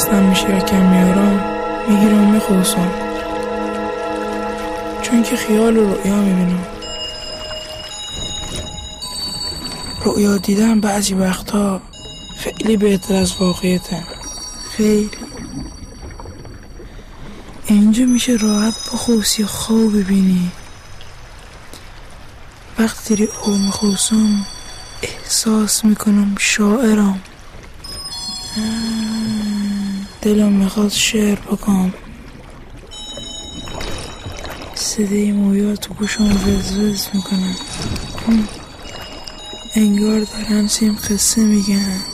خستم میشه یکم میارم می‌گیرم میخوصم چون که خیال و رؤیا می‌بینم. رؤیا دیدن بعضی وقتا خیلی بهتر از واقعیتن خیلی. اینجا میشه راحت بخوصی خواب ببینی. وقتی داری او میخوصم احساس می‌کنم شاعرم. دلم می‌خواد شعر بکنم صدای مویا تو گوشم وزوز می‌کنن انگار دارن سیم قصه میگن.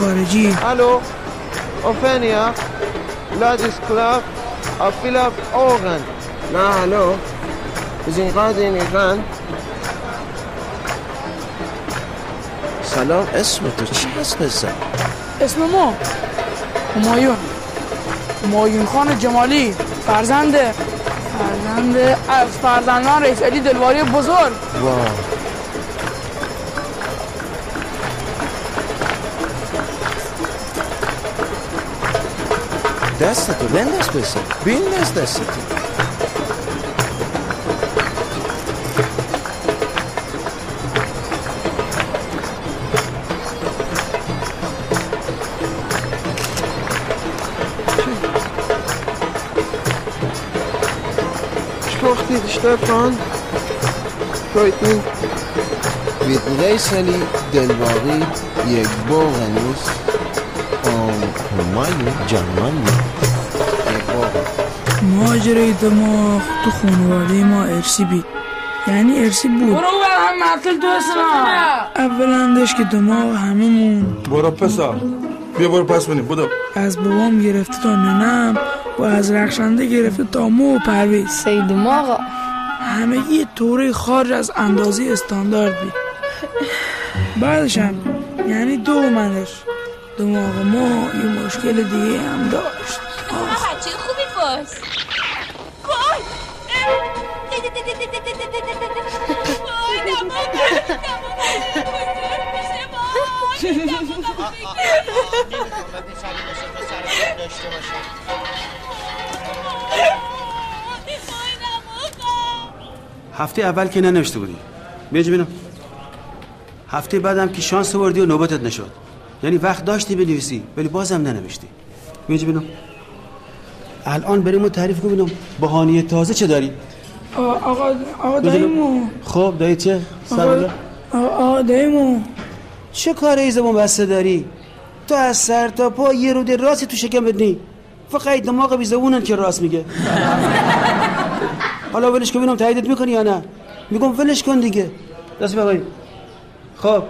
خارجی. الو اوفنیا لادیس کلاب افیلاف اوغن نه الو زین قادین ایران سلام اسم تو چی هست نزد؟ اسم ما همایون همایون خان جمالی فرزند فرزند از فرزندان رئیس علی دلواری بزرگ واه Neslidir? Ben nesbesi? Bin nesnesidir. Sprach dir Stefan, freut mich. Mit Reisali Delvari, Yegboranus, یک باغ ماجرای دماغ تو خانواده ما ارسی بید یعنی ارسی بود. برو بر هم معطل تو اسنا اولندش که دماغ هممون. برو پسر. بیا برو پس بینیم بودو از بابام گرفته تا ننم و از رخشنده گرفته تا مو و پرویز. سید ماغا همگی طوری خارج از اندازه استاندارد بود بعدش هم یعنی دومندش دماغ ما یه مشکل دیگه هم داشت. آخ بچه خوبی باش؟ وای! هفته اول که ننوشته بودی. ببینم هفته بعدم که شانس آوردی و نوبتت نشد. یعنی وقت داشتی بنویسی ولی بازم ننوشتی. بیج ببینم الان بریم و تعریف کن ببینم بهانه تازه چه داری؟ آقا آقا دایمو. خب دایی چه؟ سر آقا دایمو. چه کاره زبون بسته داری؟ تو از سر تا پا یه روده راستی تو شکم بدنی. فقط دماغ بی زبونن که راست میگه. حالا ولش کن ببینم تاییدت می‌کنی یا نه؟ میگم ولش کن دیگه. دست بقایی خب.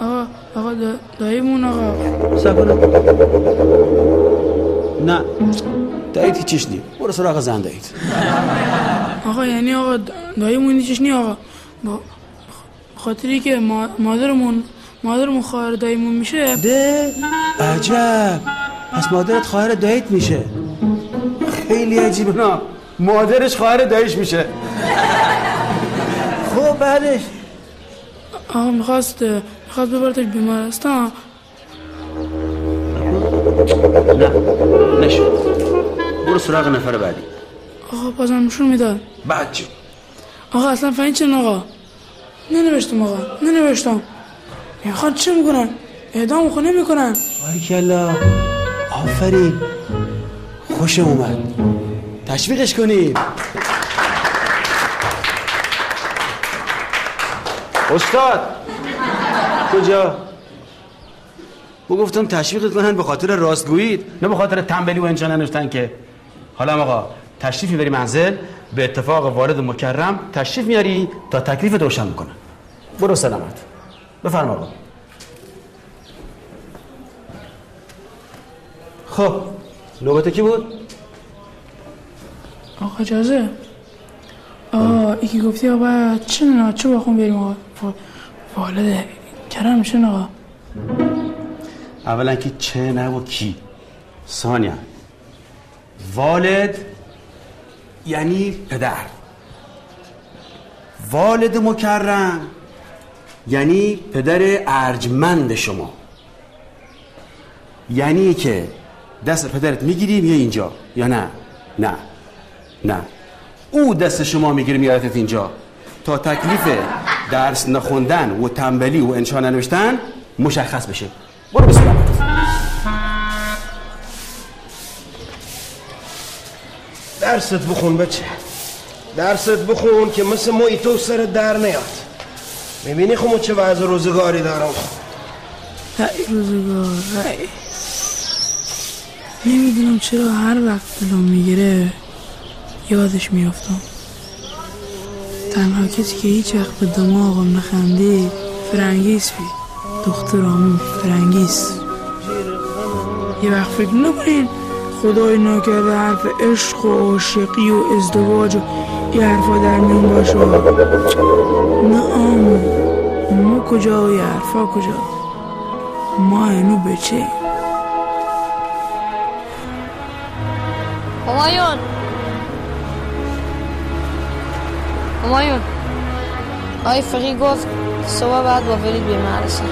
آقا آقا دا- آقا. نه. تایید هیچیش نی برو سراغ زن دایید آقا یعنی آقا دایمون هیچش نی آقا. با خاطری که ما- مادرمون مادرمون خواهر دایمون میشه. ده؟ عجب. پس مادرت خواهر داییت میشه. خیلی عجیبه. نه. مادرش خواهر داییش میشه. خب بعدش. آقا می‌خواست می‌خواست ببرتش بیمارستان نه نشد. برو سراغ نفر بعدی. آقا بازم نشون می‌داد. بچه آقا اصلا فهمید چه آقا؟ ننوشتم آقا ننوشتم. می‌خواد چه می‌کنن اعدام خونه می‌کنن باریکلا آفرین. خوش اومد. تشویقش کنیم. استاد کجا؟ ما گفتم تشویقت کنن به خاطر راستگویید نه به خاطر تنبلی و انجا ننوشتن که حالا آقا تشریف می‌بری منزل به اتفاق وارد مکرم تشریف میاری تا تکلیف روشن می‌کنن برو سلامت. بفرما آقا. خب نوبت کی بود؟ آقا اجازه. آقا یکی گفتی آقا چه نه چه بخون بریم آقا؟ وا- والد کرم میشه آقا؟ اولا که چه نه و کی؟ ثانیا. والد یعنی پدر. والد مکرم یعنی پدر ارجمند شما. یعنی که دست پدرت می‌گیری میای اینجا؟ یا نه؟ نه. نه. او دست شما می‌گیره میارتت اینجا؟ تا تکلیف درس نخوندن و تنبلی و انشا ننوشتن مشخص بشه. برو سلامت درست بخون بچه. درست بخون که مثل ما تو سر در نیاد. می‌بینی خب چه وضع روزگاری دارم. ای روزگار ای نمی‌دونم چرا هر وقت دلم می‌گیره یادش میافتم. تنها کسی که هیچ وقت به دماغم نخندید فرنگیس بید دخترامون فرنگیس یه وقت فکر نکنین خدای ناکرده حرف عشق و عاشقی و ازدواج و یه حرفا در میون باشه. نه آمو ما کجا و یه حرفا کجا؟ ما اینو بچه. همایون. همایون ای فقی گفت صبح بعد با فرید به مدرسه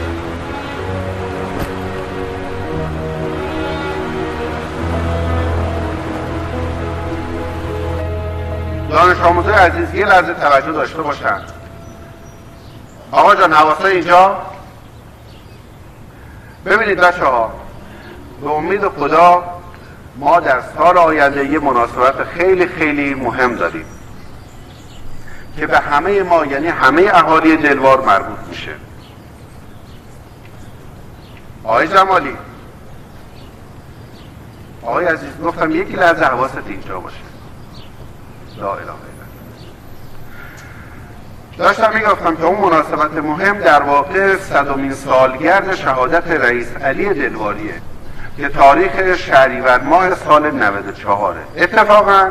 دانش آموزه عزیز یه لحظه توجه داشته باشن. آقا جان حواسه اینجا؟ ببینید بچه ها به امید خدا ما در سال آینده یه مناسبت خیلی خیلی مهم داریم. که به همه ما یعنی همه اهالی دلوار مربوط میشه. آقای جمالی. آقای عزیز گفتم یکی لحظه حواست اینجا باشه. لا اله داشتم می‌گفتم که اون مناسبت مهم در واقع صدومین سالگرد شهادت رئیس علی دلواریه که تاریخ شهریور ماه سال 94 اتفاقا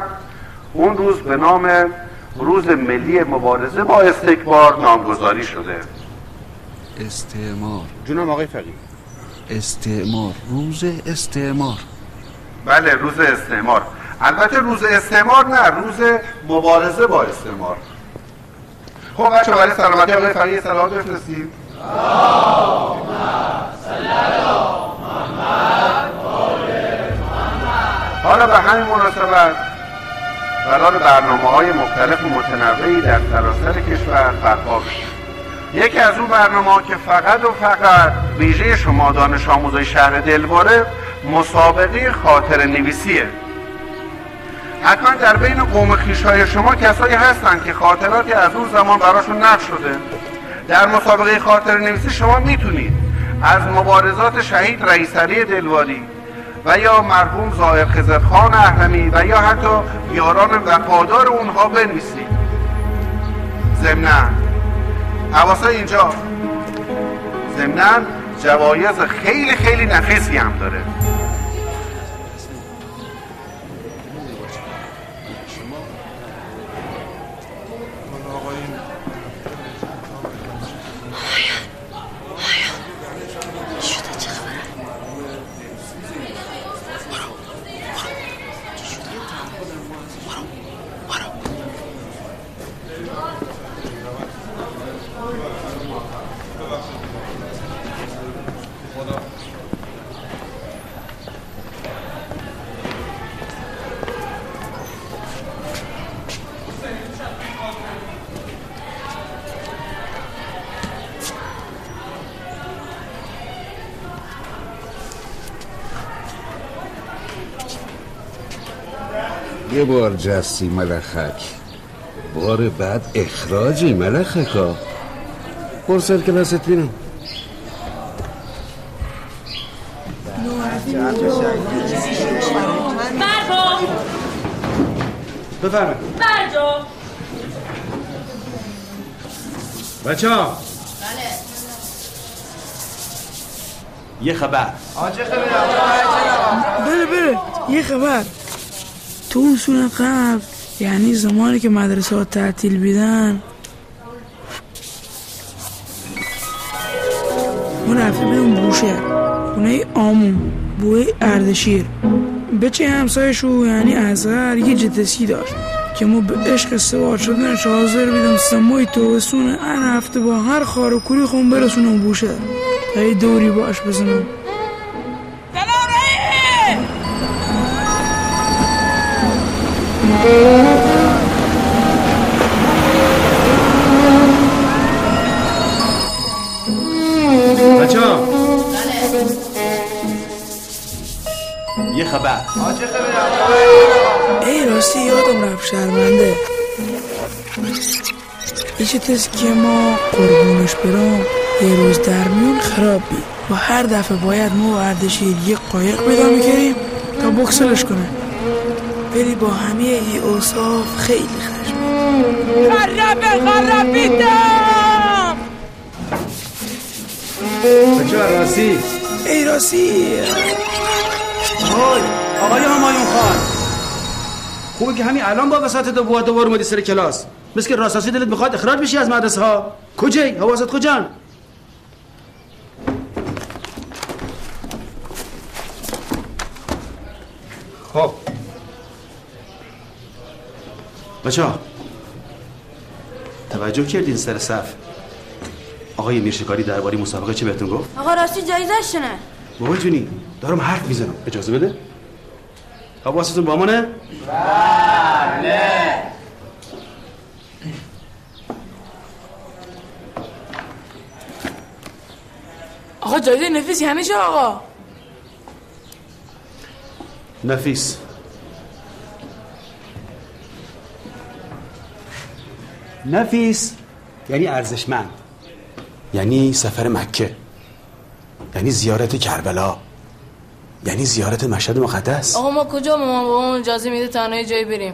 اون روز به نام روز ملی مبارزه با استکبار نامگذاری شده. استعمار. جونم آقای فقیه. استعمار. روز استعمار. بله روز استعمار. البته روز استعمار نه روز مبارزه با استعمار. خب بچه برای سلامتی آقای فقیه سلام بفرستید. حالا به همین مناسبت قرار برنامه های مختلف و متنوعی در سراسر کشور برپا یکی از اون برنامه ها که فقط و فقط ویژه شما دانش آموزای شهر دلواره مسابقه خاطر نویسیه. حتما در بین قوم خیشهای شما کسایی هستن که خاطراتی از اون زمان براشون نقش شده. در مسابقه خاطر نویسی شما می‌تونید از مبارزات شهید رئیس علی دلواری و یا مرحوم ظاهر خزرخان اهرمی و یا حتی یاران وفادار اونها بنویسید. ضمنا حواسه اینجا. ضمنا جوایز خیلی خیلی نفیسی هم داره. یه بار جستی ملخک؟ بار بعد اخراجی ملخکا. پرسل کلاست بینم مرجو بفرمایید. مرجو بچه ها. یه خبر. بله بله. یه خبر. تو اون سون قبل یعنی زمانی که مدرسه ها تعطیل بیدن. ما رفته بودیم بوشه خونه آمون بوی اردشیر. بچه همسایشو یعنی ازغر یه جتسی داشت که ما به عشق سوار شدنش حاضر بیدم. سموی توسونه هر هفته با هر خار و کوری خون برسونم بوشه. تا یه دوری باش بزنم. بچه ها. یه خبر. ای راستی یادم رفت شرمنده. یه چیز که ما؟ قربونش برام یه روز در میون خراب بید و هر دفعه باید ما و اردشیر یه قایق پیدا می‌کردیم تا بکسلش کنه. ولی با همه ای اوصاف خیلی خشم. خرابه خرابیدم بچه ها راستی ای راستی آقای آقای همایون خان. خوبه که همین الان با وسط دو بواد دوباره اومدی سر کلاس. مثل که راساسی دلت می‌خواد اخراج بشی از مدرسه ها کجایی؟ حواست کجان بچه ها توجه کردین سر صف آقای میرشکاری درباره مسابقه چه بهتون گفت؟ آقا راستی جایزه شنه بابا جونی دارم حرف می‌زنم اجازه بده خب، حواستون با منه؟ بله آقا جایزه نفیس یعنی چه آقا؟ نفیس نفیس یعنی ارزشمند. یعنی سفر مکه. یعنی زیارت کربلا. یعنی زیارت مشهد مقدس. آقا ما کجا مامان بابامون اجازه میده تنها جایی بریم؟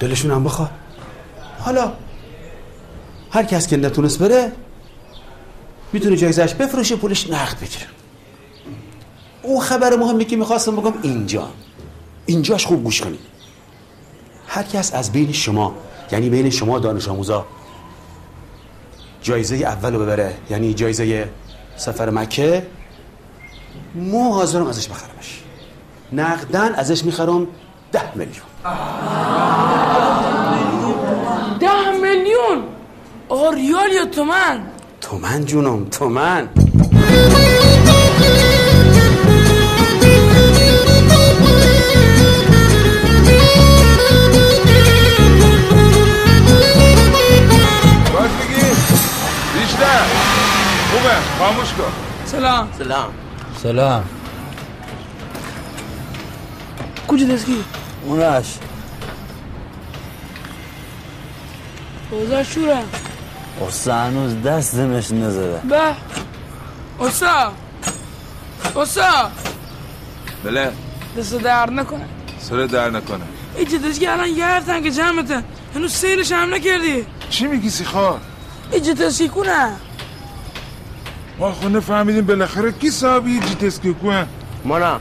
دلشون هم بخواد. حالا هر کس که نتونست بره می‌تونه جایزش بفروشه پولش نقد بگیره. اون خبر مهمی که می‌خواستم بگم اینجا. اینجاش خوب گوش کنید. هر کس از بین شما یعنی بین شما دانش آموزا. جایزه اول رو ببره. یعنی جایزه سفر مکه. مو حاضرم ازش بخرمش. نقدن ازش می‌خرم ده میلیون. ده میلیون؟ آقا ریال یا تومن؟ تومن جونم تومن. خوبه؟ خاموش کن سلام. سلام. سلام. کجا دستگی اونش اوزا شوره. اصلا هنوز دستمش نزده. به. اوسا اوسا بله. دست در نکنه. سر در نکنه. ایچه دستگی الان یه هفتن که جمعتن هنوز سیلش هم نکردی. چی میگی سیخار ایچه دستگی کنه ما خونه فهمیدیم بالاخره کی صاحبی جی تسکی کن مانا.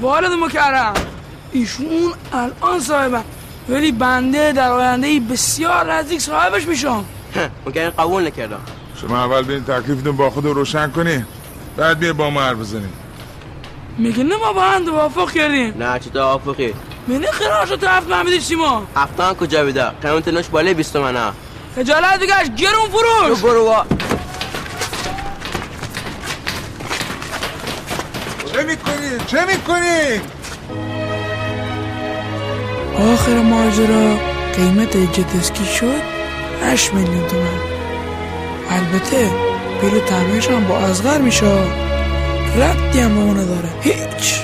والد مکرم. ایشون الان صاحبم ولی بنده در آینده ای بسیار نزدیک صاحبش میشم. این قبول نکردم شما اول برین تکلیفتون با خود روشن کنی بعد بیا با ما حرف بزنیم میگه نه ما با هم توافق کردیم. نه چی توافقی منی خیراش رو تو هفت محمدی چیما هفتان کجا بیده؟ قیمت نوش بالای بیست منه خجالت بگش گرون فروش. برو با چه می‌کنی؟ چه می‌کنی؟ آخر ماجرا قیمت جتسکی شد 8 میلیون تومن. البته بیل تعمیرش هم با ازغر میشه. ربطی هم به اون نداره هیچ.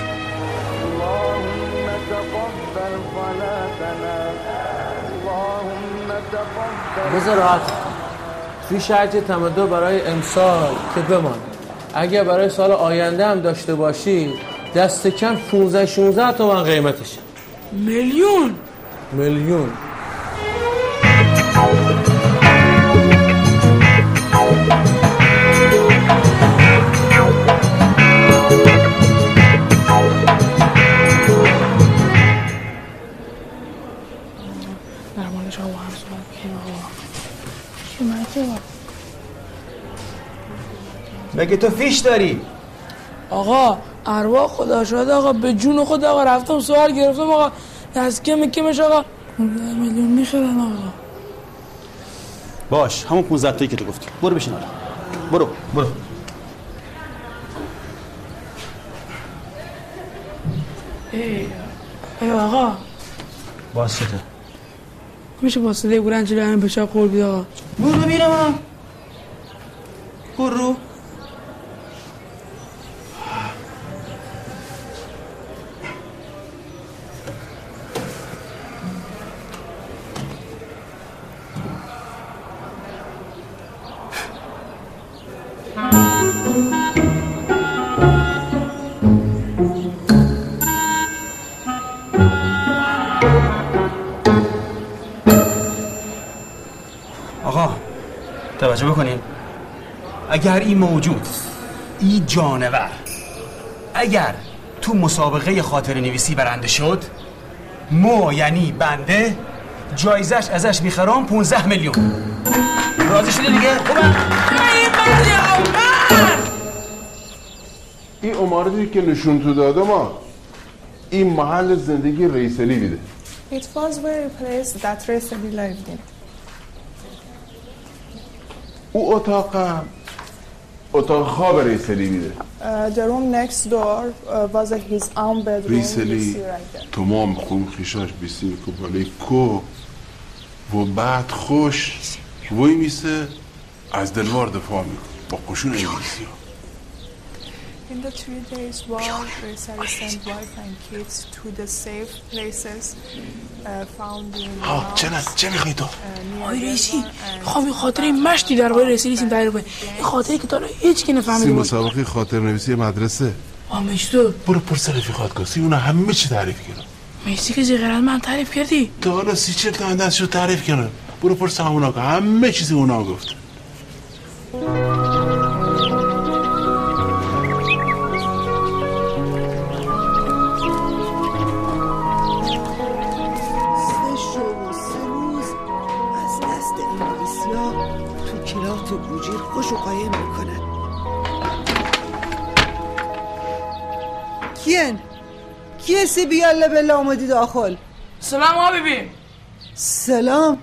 بذار راحت فیش هرچه تمدو برای امسال که بمان اگر برای سال آینده هم داشته باشی دست کم 15 16 تومن قیمتشه. میلیون؟ میلیون. در موردش با هم صحبت کنیم. آقا چی مرکبه مگه تو فیش داری؟ آقا ارواح خدا شد آقا به جون خدا آقا رفتم سوال گرفتم آقا دست کم کمش آقا. 15 میلیون می‌خرن آقا. باش همون 15 تایی که تو گفتی. برو بشین حالا. برو. برو. ای ای آقا. باز چته میشه واسطه گرنج رو همین بچه قول بید آقا. برو ببینم برو. توجه بکنین. اگر این موجود این جانور اگر تو مسابقه خاطر نویسی برنده شد مو یعنی بنده جایزش ازش می‌خرم 15 میلیون. راضی شده دیگه؟ خوبه؟ این امارتی که نشون تو داده ما این محل زندگی ریسلی بیده It was very place that recently lived in. او اتاق اتاق خواب ریسلی بیده Uh, the room next door uh, was his own bedroom. ریسلی. تمام خون خیشاش بیسیر که بالای کو و بعد خوش وی میسه از دلوار دفاع می‌کنه با قشون انگلیسی ها In the three days war, Resali sent wife and kids to the safe places uh, found in the ها چه نه چه می‌خوای تو؟ آی رئیسی می‌خوام این خاطره مشتی درباره رسیدیم تعریف کنی این خاطره که تا حالا هیچ کی سی نفهمیده بود مسابقه خاطر نویسی مدرسه آمشتو برو پرس رفیقات کسی اونا همه چی تعریف کردن. میسی که زیغیر از من تعریف کردی؟ تا حالا سی چل تا تعریف کردن. برو پرس همونا که همه چیز اونا گفت. کیه سی بیاله بلا اومدی داخل سلام حبیبی سلام.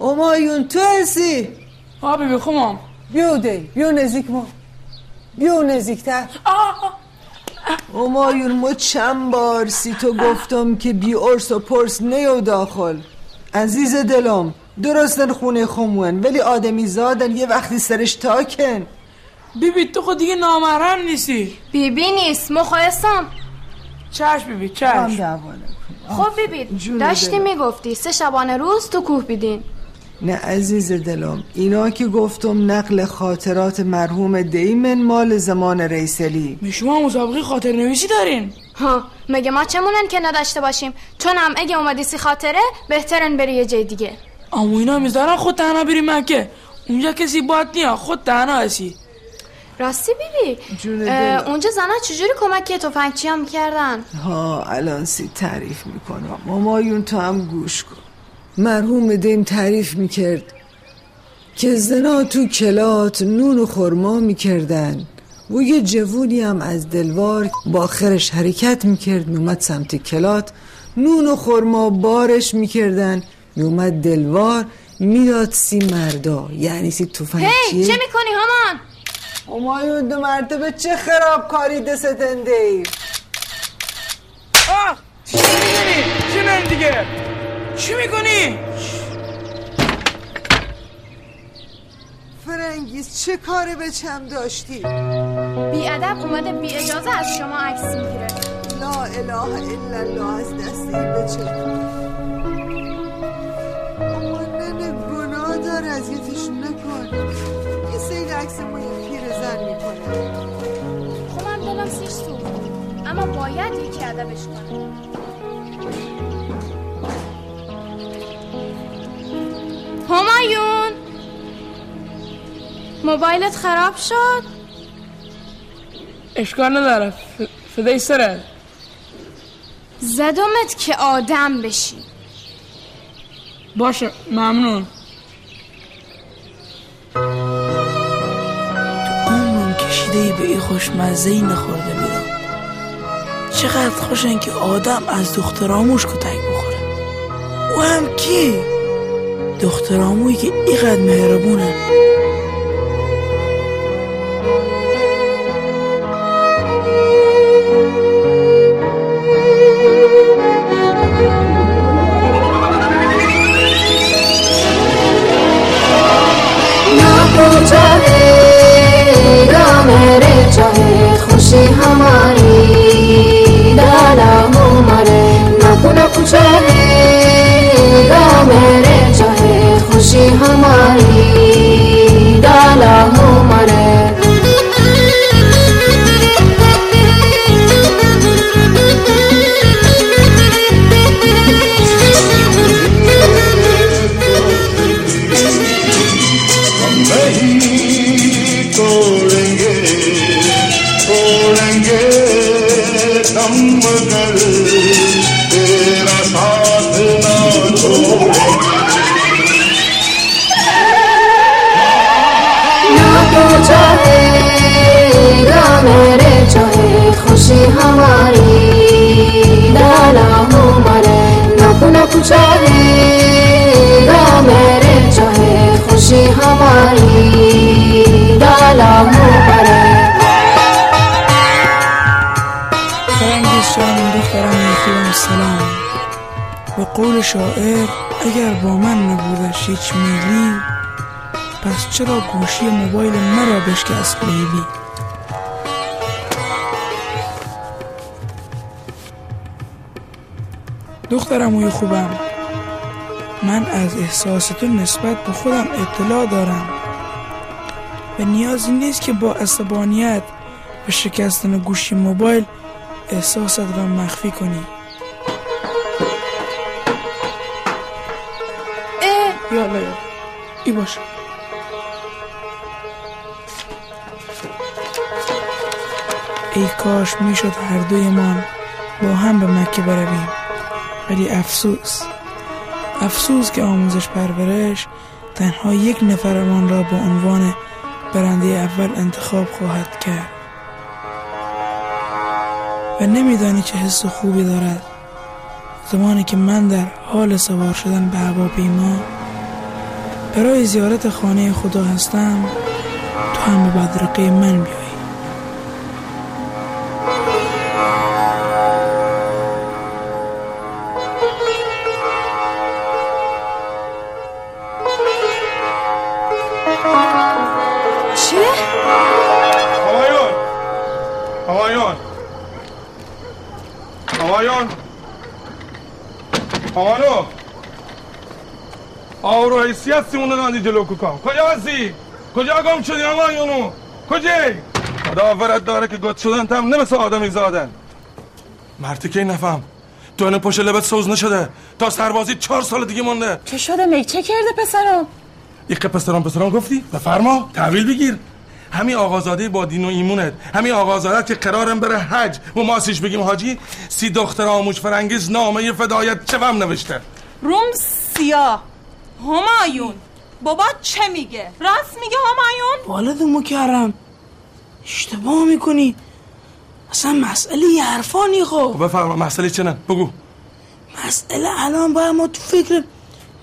امایون تو هستی حبیبی خمام بیو دی بیو نزدیک ما. بیو نزدیکتر امایون ما چند بار سی تو گفتم که بی ارس و پرس نیو داخل. عزیز دلم درستن خونه خمون ولی آدمی زادن یه وقتی سرش تاکن. بیبی تو خود دیگه نامحرم نیستی. بیبی نیست مخواستم. چشم بیبی چشم. خب بیبی داشتی. می‌گفتی سه شبانه روز تو کوه بیدین. نه عزیز دلم اینا که گفتم نقل خاطرات مرحوم دیمن مال زمان ریسلی. می شما مسابقه خاطر نویسی دارین. ها مگه ما چمونن که نداشته باشیم؟ چون هم اگه اومدی سی خاطره بهترن بری یه جای دیگه. اما اینا می‌ذارن خود تنها بری مکه. اونجا کسی باد نیا خود تنها هستی. راستی بیبی. اونجا زنها چجوری کمکی تفنگچی هم می‌کردن؟ ها الان سی تعریف می‌کنم. مامایون تو هم گوش کن. مرحوم دیم تعریف می‌کرد که زنا تو کلات نون و خورما می‌کردن. و یه جوونی هم از دلوار با آخرش حرکت می‌کرد. میومد سمت کلات نون و خورما بارش می‌کردن. میومد دلوار می‌داد سی مردا. یعنی سی توفنگچیه هی چه می‌کنی همان همایون دو مرتبه چه خراب کاری دستنده ای آه چی می‌کنی؟ چی می‌کنی دیگه؟ چی می‌کنی؟ فرنگیز چه کاری به چم داشتی؟ بی ادب اومده بی اجازه از شما عکس می‌گیره لا اله الا الله از دست این بچه اما ننه گناه داره اذیتش نکن یه سید عکس ما پیرزن می‌کنه خب من دلم سیش سوخت. اما باید یکی ادبش کنه همایون! موبایلت خراب شد؟ اشکال نداره. فدای سرت زدمت که آدم بشی. باشه ممنون. ای به این خوشمزه ای نخورده بیرم چقدر خوشن که آدم از دختراموش کتک بخوره. او هم کی؟ دختراموی که اینقدر مهربونه. قول شاعر اگر با من نبودش هیچ میلی پس چرا گوشی موبایل مرا بشکست لیلی دخترم خوبم من از احساس تو نسبت به خودم اطلاع دارم. و نیازی نیست که با عصبانیت به شکستن گوشی موبایل احساست را مخفی کنی. ای باشه ای کاش می‌شد هر دویمان با هم به مکه برویم. ولی افسوس. افسوس که آموزش پرورش تنها یک نفرمان را به عنوان برنده اول انتخاب خواهد کرد. و نمیدانی چه حس خوبی دارد. زمانی که من در حال سوار شدن به هواپیما برای زیارت خانه خدا هستم تو هم به بدرقه من بیایی نادی جلو کوکام کجا هستی؟ کجا گم شدی آقایونو؟ کجای؟ خدا آورت داره که گد شدن تم نمثل آدمی زادن. مرتی که نفهم؟ تو اینه پشت لبت سوز نشده. تا سربازی چهار سال دیگه مونده. چه شده می چه کرده پسرم یک پسران پسران گفتی؟ بفرما. تحویل بگیر. همین آقازاده با دین و ایمونت. همین آقازاده که قرارم بره حج. و ما سیش بگیم حاجی سی دختر آموش فرنگیز نامه فدایت چه نوشته؟ روم سیاه. همایون بابا چه میگه؟ راست میگه همایون؟ والد مکرم. اشتباه می‌کنی. اصلا مسئله یه حرفانی خب. خب بفرما مسئله چه نه؟ بگو. مسئله الان باید ما تو فکر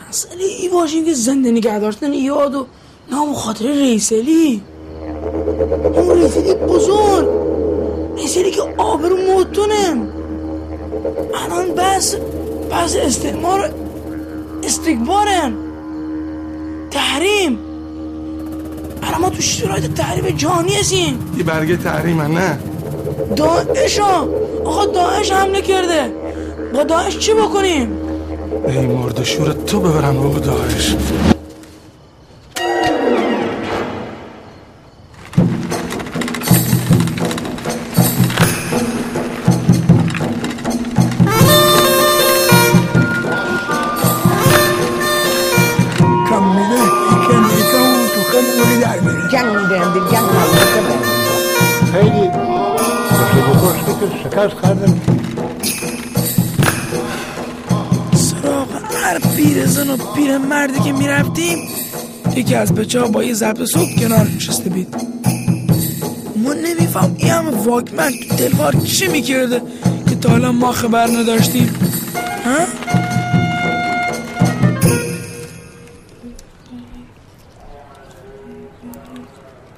مسئله ای باشیم که زنده نگه داشتن یاد و نام و خاطر ریسلی. اون ریسلی بزرگ. ریسلی که آبرو موتونه الان بس بس استعمار استکبارن. تحریم. الان ما تو شرایط تحریم جهانی هستیم یه برگه تحریم نه؟ داعش ها. آقا داعش حمله کرده. با داعش چی بکنیم؟ ای مرد شور تو ببرن بابا داعش. مردی که می‌رفتیم یکی از بچه ها با یه ضبط صبح کنار نشسته بید ما نمیفهم این همه واکمن تو تلوار چی می‌کرده که تا حالا ما خبر نداشتیم. ها؟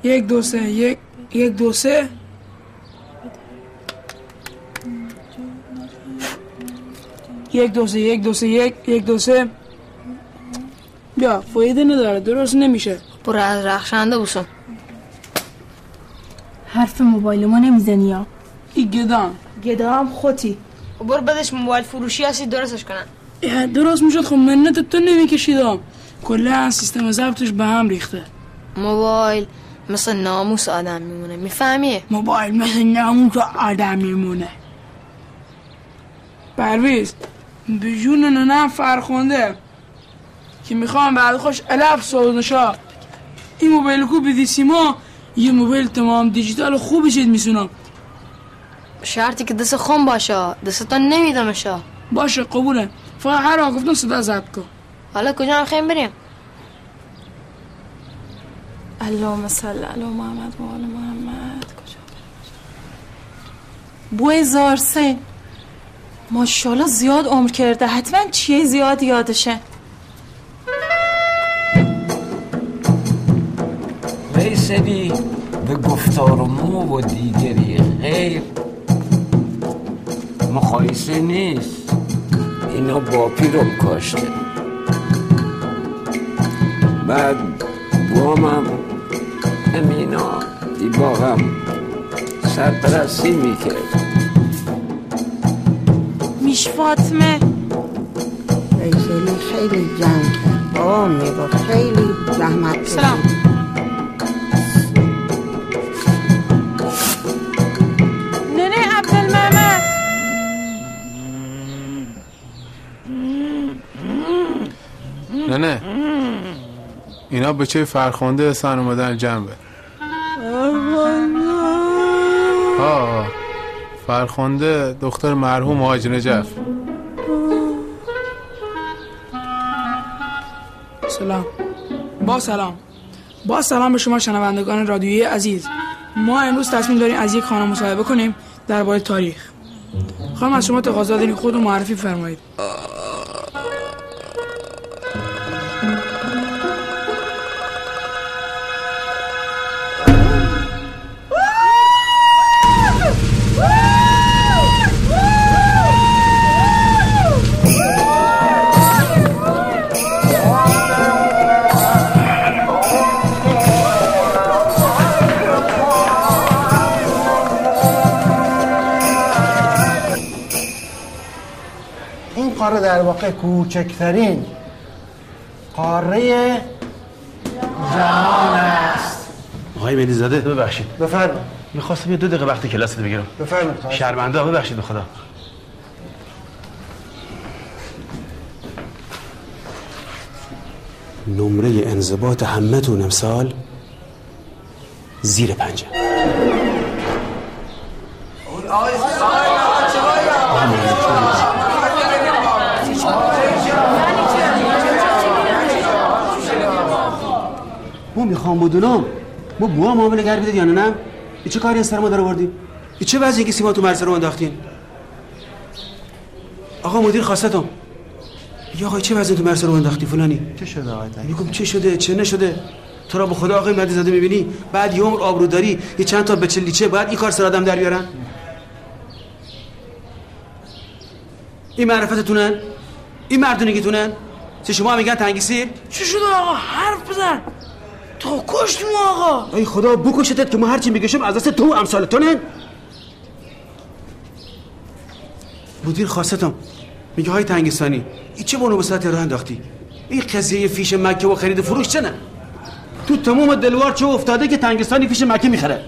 یک دو سه یک یک دو سه. یک دو سه یک دو سه یک یک دو سه. بیا فایده نداره درست نمیشه برو از رخشنده بوسم حرف موبایل ما نمی‌زنی یا ای گدام گدا هم خوتی خب برو بدش موبایل فروشی هستی درستش کنن درست می‌شد خب منت تو نمیکشیدم کلا سیستم ضبطش به هم ریخته موبایل مثل ناموس آدم میمونه می‌فهمی؟ موبایل مثل ناموس آدم میمونه پرویز به جون ننم فرخونده که می‌خوام بعد خوش الف سوزنشا این موبایل کو بدی سیما یه موبایل تمام دیجیتال خوبی شد میسونم. شرطی که دست خون باشه دست تو نمیدمشه باشه قبوله. فقط هر آن گفتم صدا ضبط کن. حالا کجا می‌خوایم بریم؟ اللهم صل علی محمد و آل محمد. کجا بوی زارسین ماشاءالله زیاد عمر کرده. حتما چیه زیاد یادشه. رسیدی به گفتار و مو و دیگری غیر. مقایسه نیست. اینا با پیرم کاشته. بعد بوامم امینا دیباغم سرپرستی می‌کرد. میش فاطمه. فیصلی خیلی جنگ بابا میگو خیلی زحمت. سلام. اینا به چه فرخونده سن اومدن جنبه ها فرخونده دختر مرحوم حاج نجف. سلام. با سلام. با سلام به شما شنوندگان رادیویی عزیز. ما امروز تصمیم داریم از یک خانم مصاحبه کنیم درباره تاریخ. خانم از شما تقاضا داریم خود رو معرفی فرمایید. واقع کوچکترین قاره جهان است. آقای ملیزاده ببخشید. بفرمایید. می‌خواستم یه دو دقیقه وقت کلاس رو بگیرم. بفرمایید شرمنده ببخشید به خدا. نمره انضباط همتون امسال زیر پنجه. ما می‌خوام بدونم ما بوا معامله گر بیدید یا نه؟ ای چه کاری از سر ما در آوردیم ای چه وضعی که سیما تو مرسه رو انداختین؟ آقا مدیر خواستم یا آقا چه وضعی تو مرسه رو انداختی فلانی؟ چه شده آقای میگم چه شده؟ چه نشده؟ تو را به خدا آقای مدی زاده می‌بینی؟ بعد یه عمر آبرو داری یه چند تا بچه لیچه باید این کار سر آدم در بیارن؟ این معرفتتونن؟ این مردونگیتونن؟ چه شما میگن تنگیسی؟ چی شده آقا؟ حرف بزن! تو کشتیم آقا. ای خدا بکشتت که ما هرچی میگشم از دست تو و امثالتونه مدیر خواستم. میگه های تنگستانی این چه بانو به ساعت راه انداختی؟ این قضیه فیش مکه و خرید فروش چه تو تمام دلوار چه افتاده که تنگستانی فیش مکه می‌خره؟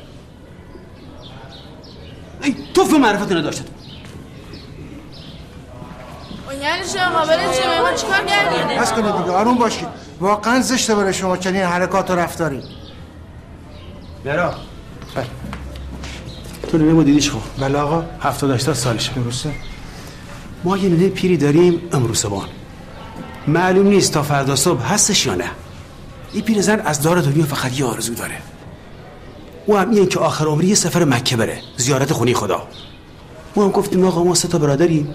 ای توف معرفت نداشتت یعنی چه آقا برای چی؟ ما چیکار بس کنید دیگه آروم باشید. واقعا زشته برای شما چنین حرکات و رفتاری. برا تو نمه ما دیدیش خب. بله آقا. 70 80 سالشه. درسته. ما یه ننه پیری داریم امروز بان معلوم نیست تا فردا صبح هستش یا نه. این پیرزن از دار دنیا فقط یه آرزو داره. او هم اینه که آخر عمری یه سفر مکه بره. زیارت خونی خدا. ما هم گفتیم آقا ما سه تا برادریم.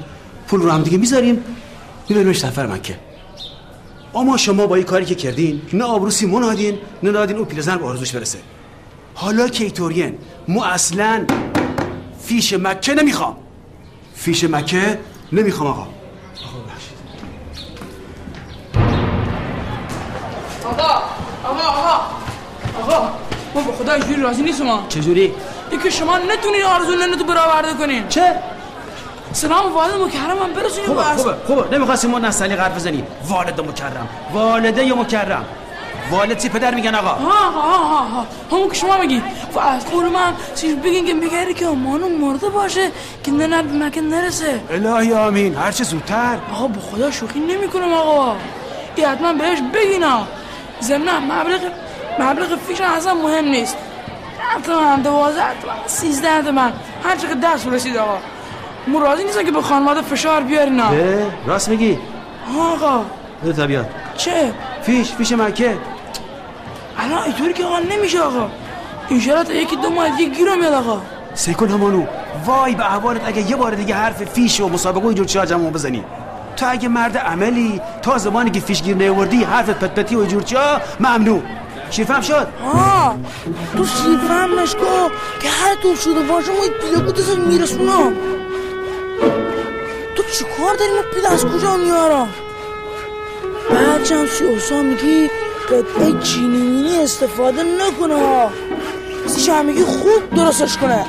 پول رو هم دیگه می‌ذاریم. میبریمش سفر مکه اما شما با این کاری که کردین نه آبروسی منادین نه نادین اون پیرزن به آرزوش برسه. حالا که ایطورین ما اصلا فیش مکه نمی‌خوام. فیش مکه نمی‌خوام آقا. آقا آقا آقا آقا ما به خدا اینجوری راضی نیستم چجوری؟ اینکه شما نتونین آرزو تو برآورده کنین. چه؟ سلام والد مکرم هم برسونیم خوبه. خوبه خوبه نمی‌خواستیم ما نستعلی حرف بزنیم والد مکرم والده یا مکرم؟ والد چی پدر میگن آقا؟ ها ها ها ها همون که شما میگی. و از قول من چیز بگین که بگیری که مانو مرده باشه که نه به مکن نرسه. الهی آمین. هر چه زودتر. آقا به خدا شوخی نمی کنم آقا. ای حتما بهش بگینا ضمنا مبلغ مبلغ فیش اصلا مهم نیست. ده تومن دوازده تومن سیزده تومن هر چقدر دست رسید آقا. مو راضی نیستن که به خانواده فشار بیارینا اه، راست میگی؟ آقا. بده طبیعت. چه؟ فیش فیش مکه. الان اینطوری که آقا نمیشه آقا. این تا یکی دو ماه دیگه گیرم میاد آقا. سیکل همانو. وای به احوالت اگه یه بار دیگه حرف فیش و مسابقه و اینجور چیزا جمع بزنی. تو اگه مرد عملی تا زمانی که فیش گیر نیوردی حرف پت پتی و اینجور چیزا ممنوع. شیرفهم شد؟ ها تو سیفرم نشکو که هر طور شده باشه ما این پیله بودست میرسونم. چی کار داری ما پیله از کجا میارم بعد جمع سی اوسا میگی قطعه چینی مینی استفاده نکنه ها. مثل همگی خوب درستش کنه.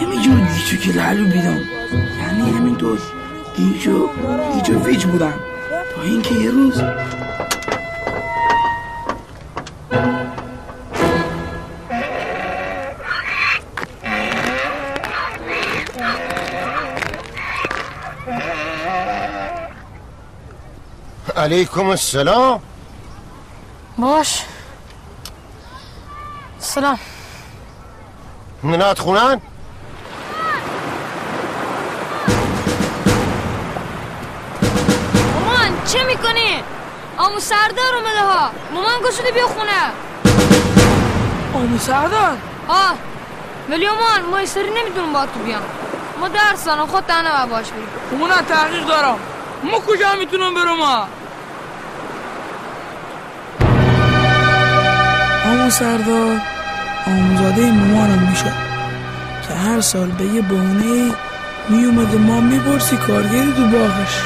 همینجور گیجو که لالو بیدم یعنی همین دوز گیجو گیجو ویج بودم تا اینکه یه روز علیکم السلام. باش. سلام. منات خونن مامان چه می‌کنی؟ آمو سردار اومده ها. مامان گشته بیا خونه. آمو سردار؟ آه. ولی مامان ما سری نمی‌تونم با تو بیام. ما درس دارم خود تنه باش بریم. من تحقیق دارم. ما کجا می‌تونم برم ها؟ سردار آموزاده مامانم میشه. که هر سال به یه بهونه می اومده ما می‌پرسی کارگری تو باغش.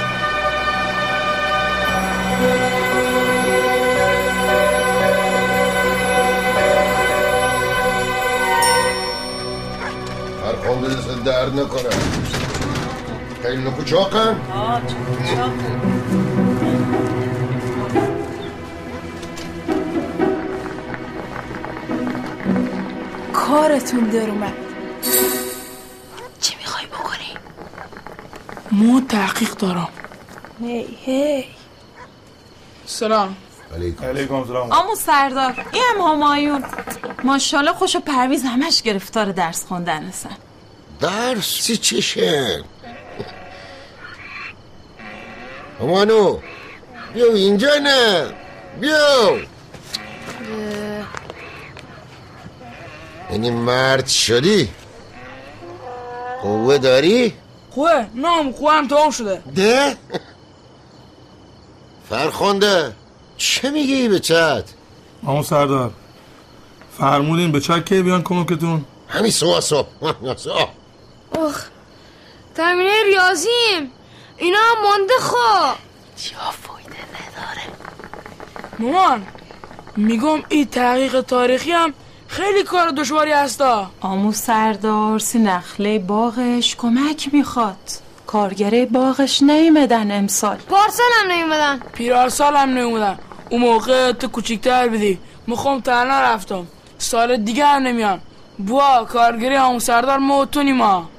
هر خونده دست درد نکنه. خیلی نکو کارتون در اومد. چی می‌خوای بکنی؟ ما تحقیق دارم. هی هی. سلام. علیکم. سلام آمو سردار این هم همایون. ماشاءالله خوش و پرویز همش گرفتار درس خوندن هستن درس؟ چی چشه؟ همانو بیا اینجا نه. بیا یعنی مرد شدی؟ قوه داری؟ خوبه نام خوبه هم تمام شده. ده؟ فرخونده چه میگی به چت؟ آمو سردار فرمودین به چک کی بیان کمکتون؟ همین صبح صبح. صبح اخ تمرین ریاضیم. اینا هم مانده خب مامان میگم این تحقیق تاریخی هم خیلی کار دشواری هستا. آمو سردار سی نخله باغش کمک می‌خواد. کارگره باغش نیمدن امسال. پارسال هم نیومدن. پیرارسال هم نیومدن. اون موقع تو کوچیکتر بدی مخوام تنها رفتم. سال دیگه هم نمیان بوا کارگری همون سردار ما. و تو نیما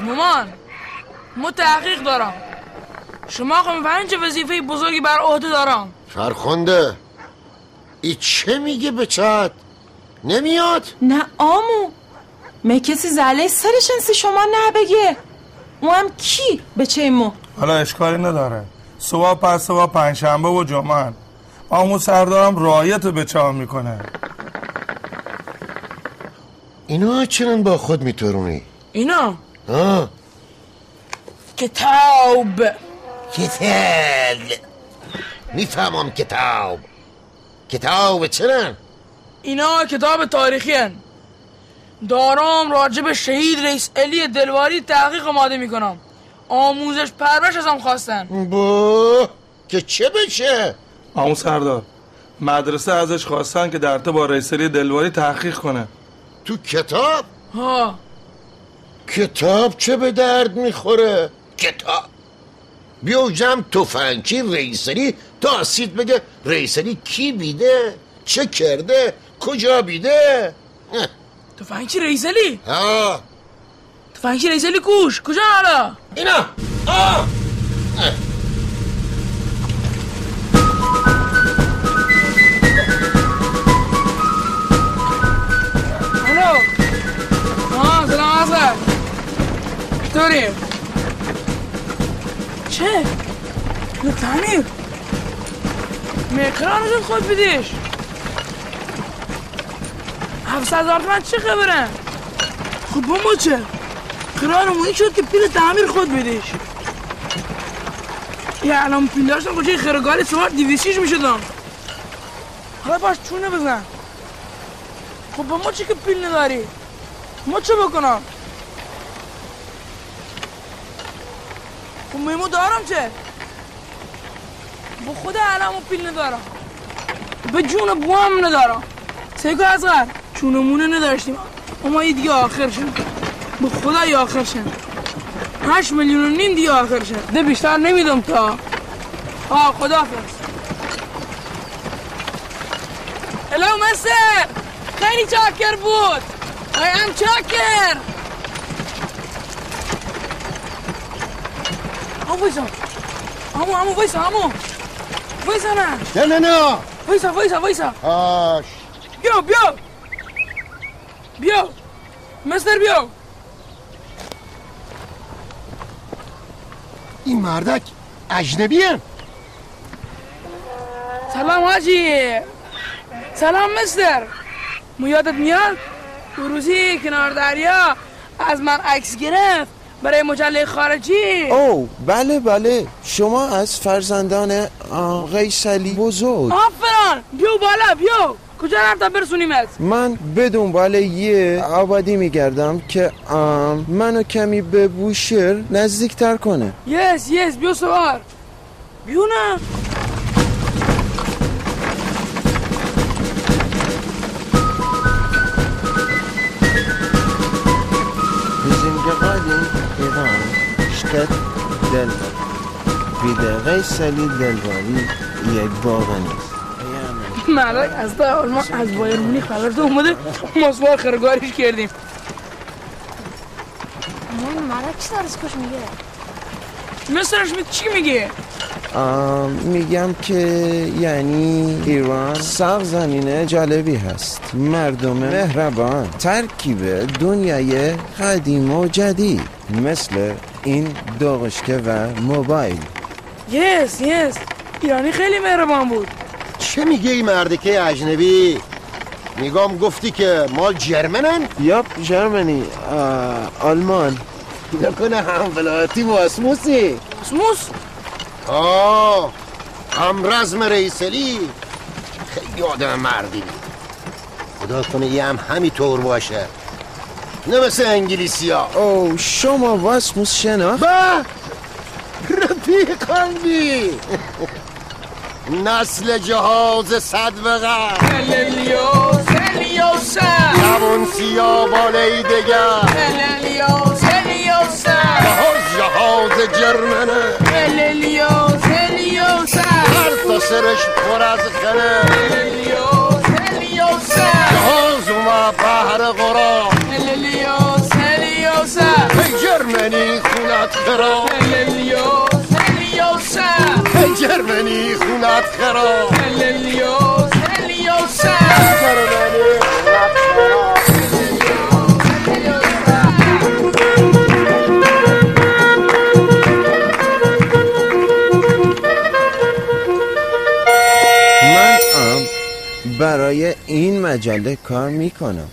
مامان ما تحقیق دارم. شما خب می‌فهمین چه وظیفه بزرگی بر عهده دارم. فرخنده ای چه میگه به چت؟ نمیاد؟ نه آمو. می کسی زله سرش انسی شما نبگه؟ او هم کی به چه مو؟ حالا اشکالی نداره. صبح پس صبح پنجشنبه و جمعه. آمو سردارم رایت به چه می‌کنه؟ اینا چرا با خود میترونی؟ اینا؟ آه. کتاب. کتاب می‌فهمم کتاب. کتاب چرا؟ اینا کتاب تاریخی هن. دارم راجب شهید رئیس علی دلواری تحقیق آماده می‌کنم. آموزش پرورش ازم خواستن. با که چه بشه؟ آمو سردار مدرسه ازش خواستن که در با رئیسلی دلواری تحقیق کنه. تو کتاب؟ ها. کتاب چه به درد می‌خوره؟ کتاب. بیا جمع تفنگچی رئیسری تا اسید بگه رئیسری کی بیده؟ چه کرده؟ کجا بیده؟ تفنگچی رئیس علی ها. تفنگچی رئیس علی کوش کجا حالا؟ اینا. آه. حسن چطوری چه؟ نه تعمیر. میکران شد خود بیدیش هفتصد هزار تومن چه خبره؟ خب با ما چه؟ قرارمون این شد که پیل تعمیر خود بیدیش یه الان پیل داشتم کجای خیرگالی سوار دیویسیش می‌شدم. حالا باش چونه بزن. خب ما چی که پیل نداری؟ ما چه بکنم؟ میمو دارم چه با خود علمو پیل ندارم. به جون بوام ندارم. سیگو ازغر چونمونه نداشتیم. اما این دیگه آخر شد. به خدای آخر شد. هشت میلیون و نیم دیگه آخر شد. ده بیشتر نمیدم تا. آه خدا هلو مستر خیلی چاکر بود. I am چاکر. همو وایسا همو همو وایسا همو وایسا نه نه نه نه وایسا وایسا وایسا آش بیا بیا بیا مستر بیا این مردک اجنبیه سلام حاجی. سلام مستر. مو یادت میاد؟ اون روزی کنار دریا از من عکس گرفت. برای مجله خارجی؟ او بله بله. شما از فرزندان آقای سلی بزرگ. آفران بیا بالا بیا کجا رفتم برسونیمت من به دنبال یه آبادی میگردم که آم، منو کمی به بوشهر نزدیکتر کنه. یس یس. بیا سوار. بیا نه. شتت دلوار بیده. آقای سلی دلواری یک باغ نیست. مالک از تا ما از بایر مونیخ خبرت اومده. ما سوار خرگاریش کردیم. اما مالک چی دارست کش میگه؟ مستر شمیت چی میگه؟ میگم که یعنی ایران سرزمین جالبی هست. مردم مهربان ترکیب دنیای قدیم و جدید. مثل این داغشکه و موبایل. یس یس. ایرانی خیلی مهربان بود. چه میگه این مردکه اجنبی؟ میگم گفتی که مال جرمنن؟ یاپ جرمنی. آلمان. نکنه هم ولایتی و اسموسی. اسموس؟ آه هم رزم ریسلی. خیلی آدم مردی. خدا کنه یه هم همینطور باشه. نه مثل انگلیسی ها او شما واسموس شنا با رفیق قلبی نسل جهاز صدوقه هلیلیوس هلیلیوس جوان سیا باله دگر هلیلیوس هلیلیوس جهاز جهاز جرمنه هلیلیوس هلیلیوس هر تا سرش پر از خنه ما طاهر غرام اليوس اليوس الجرماني خلعت خرام اليوس اليوس الجرماني خلعت خرام اليوس اليوس الجرماني خلعت خرام برای این مجله کار می‌کنم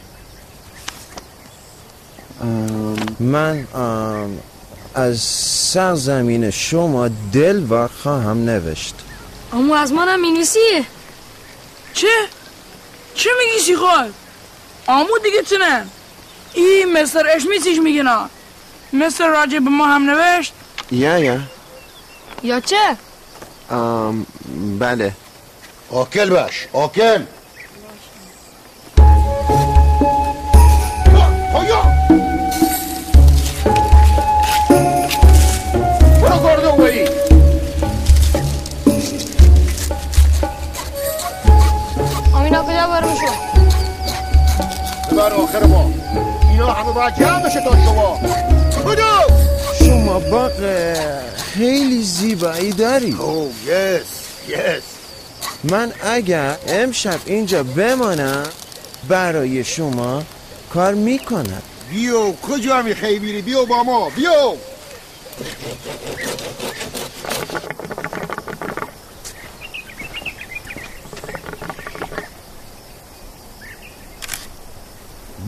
من ام، از سرزمین شما دلوار خواهم نوشت اما از منم مینیسی چه؟ چه میگی سیخال؟ آمو دیگه چه نه؟ این مستر اشمیسیش میگه نه مستر راجع به ما هم نوشت یا یا یا چه؟ ام، بله آکل باش آکل برمشو ببر آخر ما. اینا همه باید جمع بشه تا شما. کدوم؟ شما باغ خیلی زیبایی داری او یس یس من اگر امشب اینجا بمانم برای شما کار می‌کنم. بیو کجا می‌خوای بیری بیو با ما بیو.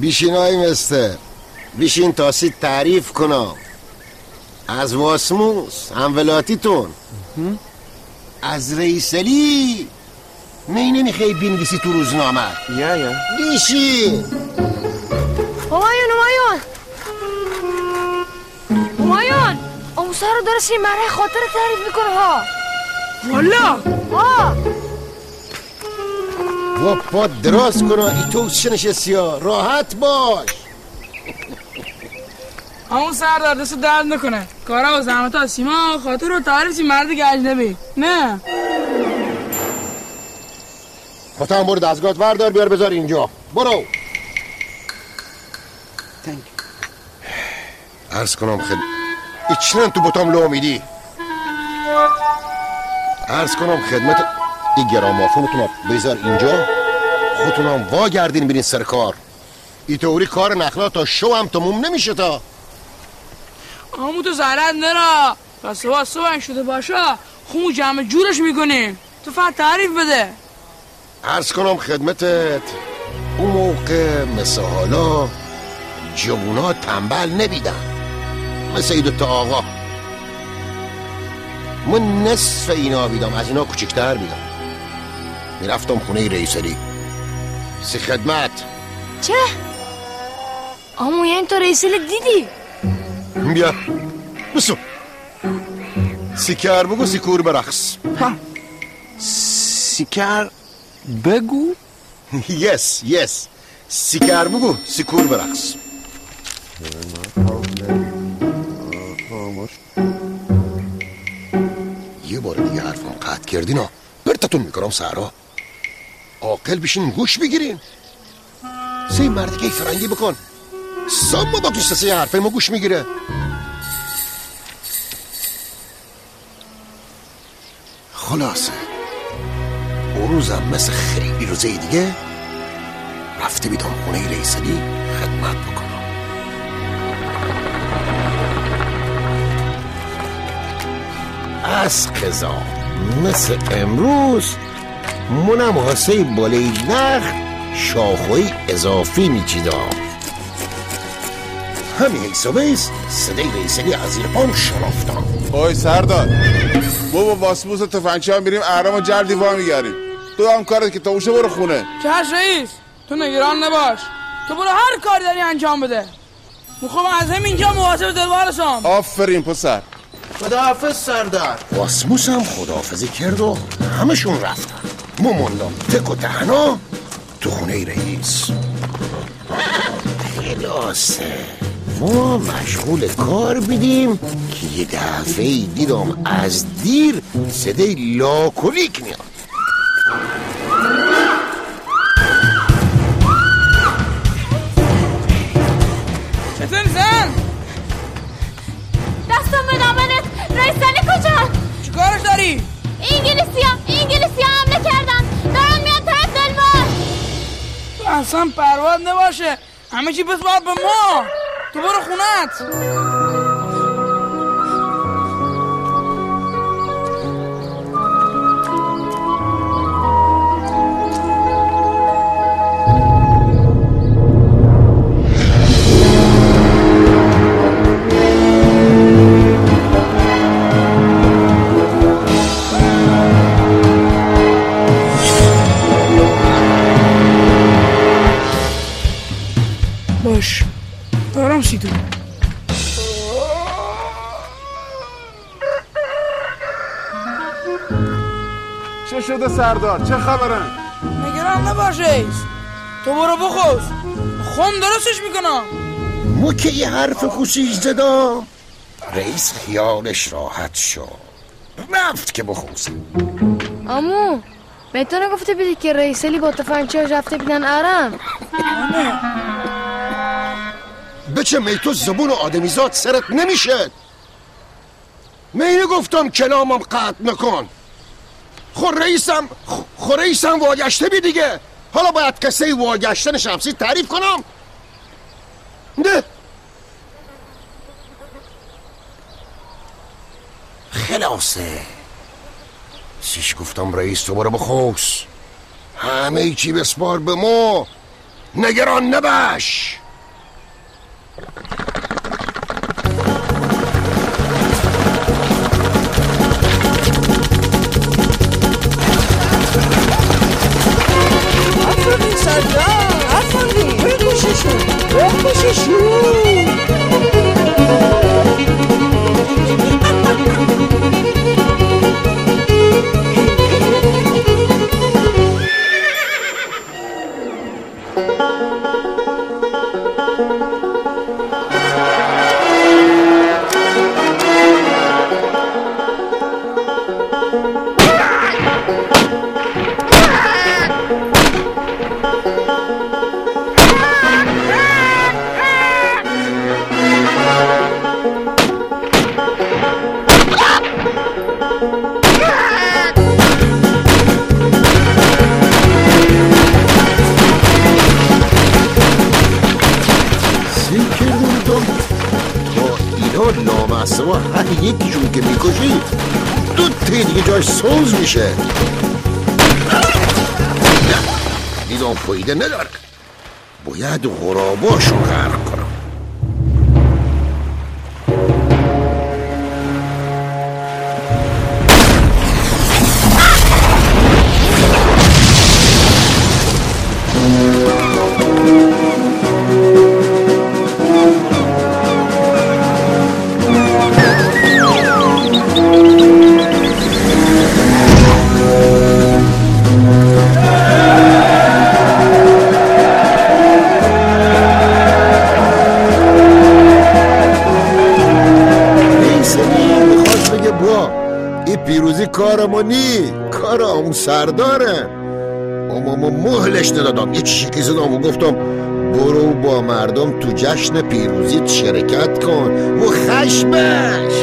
بیشین های مستر. بیشین تا سید تعریف کنم از واسموس هم ولاتیتون از ریسلی می نمی‌خوای بینویسی تو روزنامه. یا یا. بیشین. همایون همایون همایون اون موسی رو داره سیمره خاطر تعریف می‌کنه ها. والا. ها. و پا دراز کنه ای تو چه نشستی ها؟ راحت باش. همون سردار دست درد نکنه. کارا و زحمت ها سیما خاطر رو تعریف سی مرد که اجنبی نه. خودت هم برو دستگاه وردار بیار بذار اینجا. برو. عرض کنم خیلی ایچنن تو بوتام لو میدی. عرض کنم خدمت این گرامافونتون بذار اینجا. خودتونم وا گردین برین سر کار. ای طوری کار نخلا تا شو هم تموم نمیشه تا. همون تو زهرت نرا و صبح صبح شده باشه خمو جمع جورش می‌کنیم تو فقط تعریف بده. عرض کنم خدمتت. اون موقع مثل حالا جوونا تنبل نبیدن. مثل این دوتا آقا. من نصف اینا بیدم. از اینا کوچکتر بیدم. می‌رفتم خونه ریسری سی خدمت. چه؟ آمو یعنی تو ریسل دیدی؟ بیا. بسو. سیکر بگو سیکور برقص سیکر بگو؟ یس یس. سیکر بگو سیکور برقص یه بار دیگه حرفم قطع کردین ها برتتون می‌کنم سهرا عاقل بشین گوش بگیرین. سه مردگی فرنگی بکن. سام با تو سه حرفه ما گوش می‌گیره. خلاصه اون روزم مثل خیلی روزه دیگه رفته بیدم خونه ریسلی خدمت بکنم. از قضا مثل امروز منم واسه بالای نخل شاخوی اضافی میچیدم. همین حسابیست صدای ریسلی از زیر پام شرافتم اوی سردار. ما با واسموس و تفنگچه هم میریم اهرام و جردی وا میگردیم تو هم کارت که تموشه برو خونه. چش رئیس تو نگران نباش. تو برو هر کاری داری انجام بده. می‌خوام از همینجا مواظب دلوارشم آفرین پسر. خداحافظ سردار. واسموس هم خداحافظی کرد و همشون رفتن. ما موندم تک و تنها تو خونه رئیس. خلاصه ما مشغول کار بیدیم که یه دفعه دیدم از دیر صدای لاکولیک میاد. اصلا پرواد نباشه. همه چی بس باید به ما. تو برو خونت. سردار چه خبره؟ نگران نباش رئیس تو برو بخوز. خون درستش می‌کنم. که یه حرف خوشیش زدم رئیس خیالش راحت شد. رفت که بخوزه امو به تو نگفته بیدی که ریسلی با تفنگچه رفته بیدن ارم بچه می تو زبون آدمیزاد سرت نمیشه می گفتم کلامم قطع نکن. خو رئیسم خو رئیسم واگشته بی دیگه. حالا باید کسی واگشتن شمسی تعریف کنم. نه. خلاصه. سیش گفتم رئیس تو برو بخوص همه چی بسپار به ما. نگران نباش. àdá àtàlù ẹkú ṣíṣù ẹkú ṣíṣù. مقصر و هر یکیشون که می‌کشی، دو تی دیگه جاش سوز میشه دیدم فایده نداره باید غراباشو غرق کنم مهلش ندادم یه چیزی زدم و گفتم برو با مردم تو جشن پیروزی شرکت کن. و خشمش!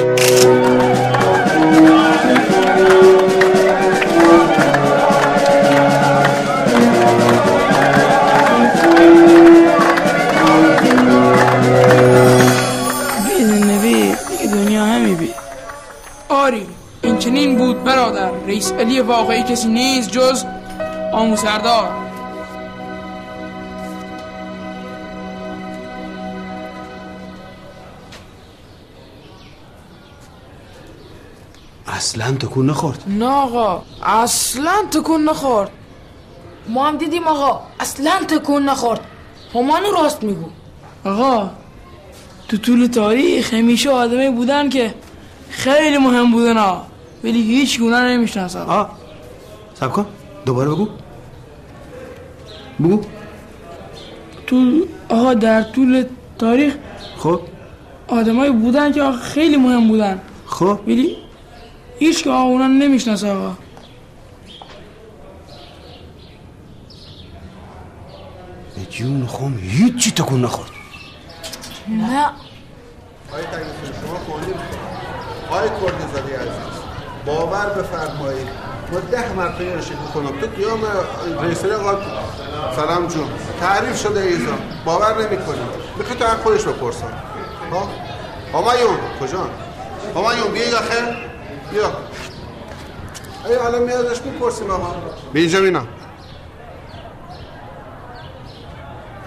آری این چنین بود برادر. رئیس علی واقعی کسی نیست جز آموسردار اصلا تکون نخورد. نه آقا اصلا تکون نخورد. ما هم دیدیم آقا اصلا تکون نخورد. همانو راست میگو. آقا تو طول تاریخ همیشه آدمی بودن که خیلی مهم بودن ها ولی هیچ گونه نمی‌شناسن. آه سب کن. دوباره بگو. بگو. تو آقا در طول تاریخ خب. آدمایی بودن که آقا خیلی مهم بودن. خب. ولی هیچ که آقا اونا نمی‌شناسه آقا. به جون خم هیچی تکون نخورد. نه. آقای شما آقای کرد زاده عزیز باور بفرمایید ما ده مرتبه این شکل کنم. تو قیام رئیسری آقا سلام جون. تعریف شده ایزا. باور نمی کنیم می‌خوای تو هم خودش بپرسم ها؟ همایون کجا همایون بیا آخه. بیا. ای حالا میادش می‌پرسیم آقا. به اینجا بینا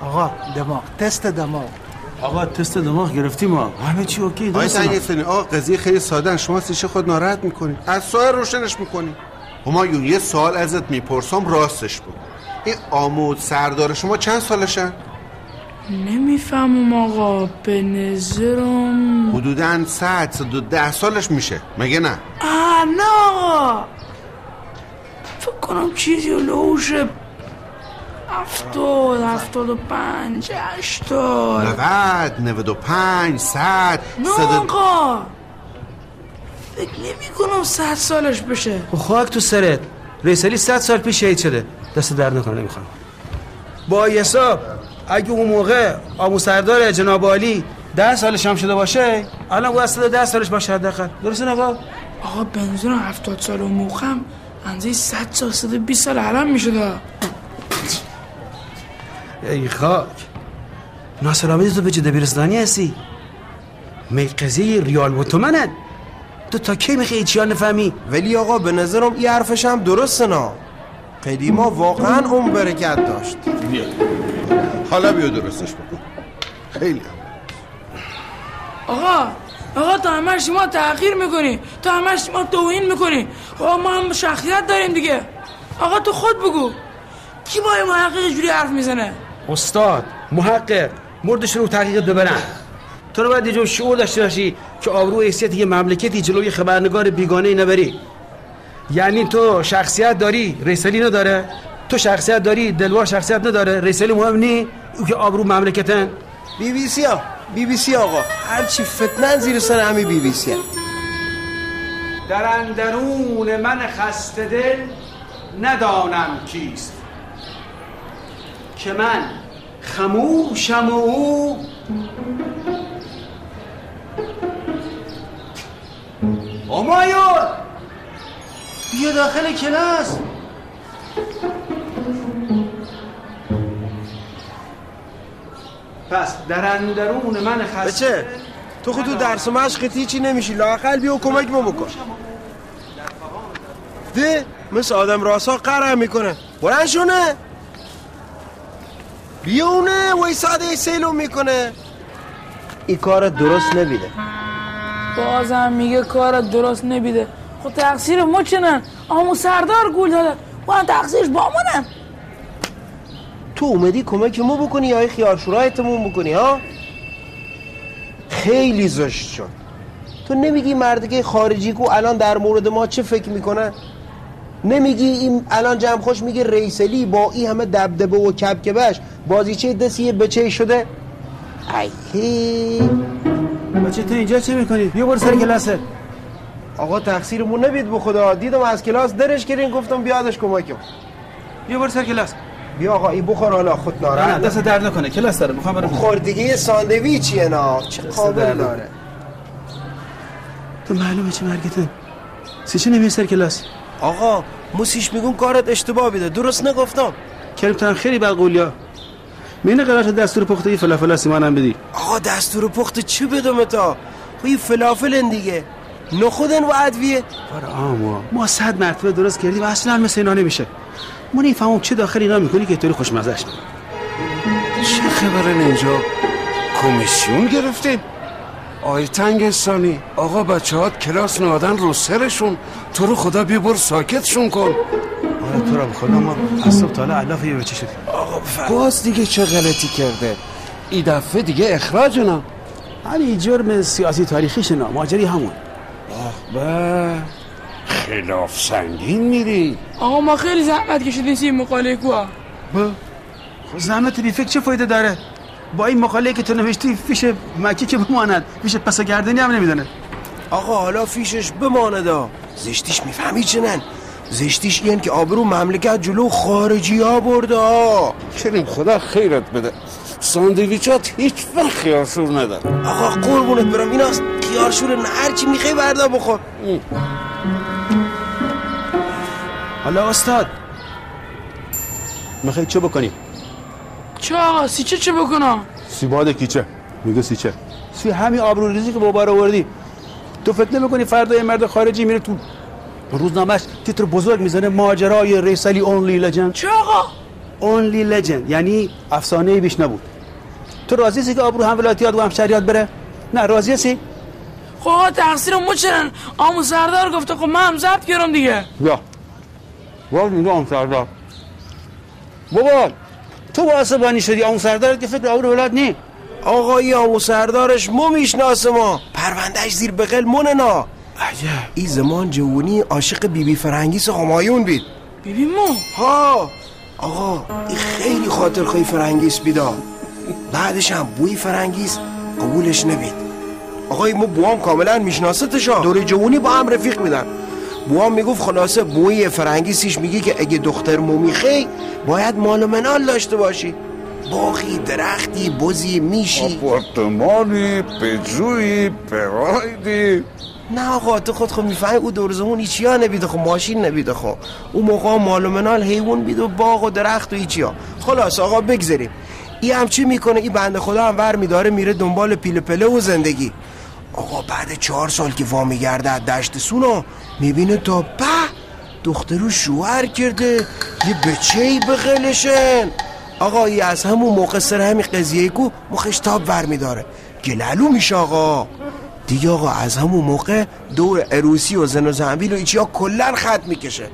آقا دماغ. تست دماغ. آقا تست دماغ گرفتیم ما. همه چی اوکی درست آقا قضیه خیلی ساده شما سیشه خود ناراحت می‌کنید. از سوال روشنش می‌کنید. همایون یه سوال ازت می‌پرسم راستش بود این آمود سردار شما چند سالشن؟ نمی‌فهمم آقا به نظرم حدودا 100 110 سالش میشه. مگه نه؟ آه نه آقا. فکر کنم چیزی لوش هفتاد هفتاد و پنج هشتاد. 90 95 100 نه آقا. فکر نمی کنم صد سالش بشه. خب خاک تو سرت. رئیس علی 100 سال پیش شهید شده. دست در نکنه نمی‌خوام. با حساب اگه اون موقع آمو سردار جناب عالی ده سالش هم شده باشه الان باید صد ده سالش باشه حداقل. درسته آقا آقا بنزون هفتاد سال و موقعم انزه صد سال صد و بیست سال علم می‌شده ای خاک. ناصر آمدی تو به جده بیرستانی هستی؟ می قضیه ریال و تومنن تو تا کی می‌خوای چیان نفهمی؟ ولی آقا به نظرم این حرفش هم درسته نا. قدیما واقعا اون برکت داشت. بیا. حالا بیا درستش بکن. خیلی آقا آقا تو همش ما تغییر می‌کنی. تو همش ما توهین می‌کنی. آقا ما هم شخصیت داریم دیگه. آقا تو خود بگو. کی با این محقق جوری حرف می‌زنه؟ استاد محقق مردش رو تحقیق ببرن. تو رو باید یه جور شعور داشته باشی که آبرو حیثیت یه مملکتی جلوی خبرنگار بیگانه نبری یعنی تو شخصیت داری ریسلی نداره. تو شخصیت داری دلوار شخصیت نداره. ریسلی مهم نی او که آبرو مملکتن. بی بی سی ها بی بی سی آقا. هرچی فتنن زیر سر همین بی بی سی در اندرون من خسته دل ندانم کیست. که من خموشم و او همایون بیا داخل کلاس! پس در اندرون من خسته بچه تو خود تو درس و مشق هیچی نمیشی. لاقل بیا و کمک ما بکن. ده مثل آدم راسا قرم می‌کنه. بلند شونه بیا اونه وای ساده سیلو می‌کنه. این کار درست نبیده. بازم میگه کار درست نبیده. خب تقصیر ما چنن؟ آمو سردار گول داده با تقصیرش با منم تو اومدی کمک ما بکنی یا شورایتمون بکنی ها؟ خیلی زشت شد. تو نمیگی مردگه خارجی کو الان در مورد ما چه فکر می‌کنه؟ نمیگی این الان جمع خوش میگه ریسلی با این همه دبدبه و کبکبش بازیچه دستی یه بچه شده؟ ای بچه تو اینجا چه می‌کنی؟ بیا برو سر کلاسه. آقا تقصیرمون نبید به خدا. دیدم از کلاس درش کردین گفتم بیادش کمکم. بیا برو سر کلاس. بیا آقا این بخور حالا خود ناراحت دست درد نکنه. کلاس داره می‌خوام برم. خوردگی یه ساندویچیه نا. چه قابل. داره. تو معلومه چه مرگته سی چه نمیای سر کلاس؟ آقا موسیش میگون کارت اشتباه بیده. درست نگفتم. کریم خیلی بقولیا مینه قرار دستور پخته یه فلافل سیمان هم بدی. آقا دستور پخت چی بدم تا؟ خب فلافلن دیگه. نخودن و ادویه. برا آما ما صد مرتبه درست کردیم و اصلا مثل اینا نمیشه. ما نمی‌فهمم چه داخل اینا می‌کنی که طوری خوشمزش چه خبرن اینجا؟ کمیسیون گرفتیم آی تنگستانی آقا بچه ها کلاس نادن رو سرشون. تو رو خدا بی بر ساکتشون کن. تو رو به خدا ما از صبح تا حالا علاف یه بچه شدیم. باز دیگه چه غلطی کرده؟ این دفعه دیگه اخراج نه همین جرم سیاسی تاریخیش نه ماجری همون. آخ به. خلاف سنگین میری. آقا ما خیلی زحمت کشیدیم سی مقاله کو خب زحمت بی فکر چه فایده داره؟ با این مقاله که تو نوشتی فیش مکی که بماند. فیش پس گردنی هم نمی‌دونه. آقا حالا فیشش بمانه زشتیش می‌فهمی چنن؟ زشتیش این که آبرو مملکت جلو خارجی ها برده کریم خدا خیرت بده. ساندویچات هیچ وقت خیارشور نداره آقا قربونت برم این هست خیارشور نه هرچی می‌خوای بردا بخور. حالا استاد می‌خوای چه بکنی؟ چه آقا سی چه بکنم؟ سیباد کیچه میگه سیچه سی همین آبرو ریزی که بابا رو وردی تو فکر نمی‌کنی فردا یه مرد خارجی میره تو روزنامهش تیتر بزرگ می‌زنه ماجرای ریسلی اونلی لجند چه آقا؟ اونلی لجند یعنی افسانه بیش نبود. تو راضی هستی که آبرو هم ولایتیات و هم شهریات بره؟ نه راضی هستی؟ خب آقا تقصیر ما چرن؟ آمو سردار گفته خب من هم ضبط کردم دیگه. یا. واقعا میگه آم سردار. بابا تو باشدی آمو سردار که فکر آبرو ولایت نی آقایی آمو سردارش مو می‌شناسه ما. پروندهش زیر بغل مونه نا این زمان جوونی عاشق بیبی بی فرنگیس همایون بید. بیبی مو؟ ها. آقا این خیلی خاطر خواهی فرنگیس بیدا بعدش هم بوی فرنگیس قبولش نبید. آقای ما بوام کاملا میشناستشا. دور جوونی با هم رفیق میدن. بوام می‌گفت خلاصه بوی فرنگیسیش میگه که اگه دختر مو میخی باید مال و منال داشته باشی. باقی درختی بزی میشی. آپارتمانی پجوی پرایدی نه آقا تو خود خود می‌فهمی او دور زمون ایچی ها نبیده خب ماشین نبیده خب. او موقع مال و منال حیوان بید و باغ و درخت و ایچی ها. خلاص آقا بگذاریم ای هم چی می‌کنه؟ ای بنده خدا هم ور میداره میره دنبال پیل پله و زندگی. آقا بعد چهار سال که وا میگرده از دشت سونا می‌بینه تا به دخترو شوهر کرده یه بچه ای بغلشن آقا ای از همون موقع سر همین قضیه کو مخش تاب ور میداره. گلالو میشه آقا. دیگه آقا از همون موقع دور عروسی و زن و زنبیل و ایچی ها کلن خط می‌کشه.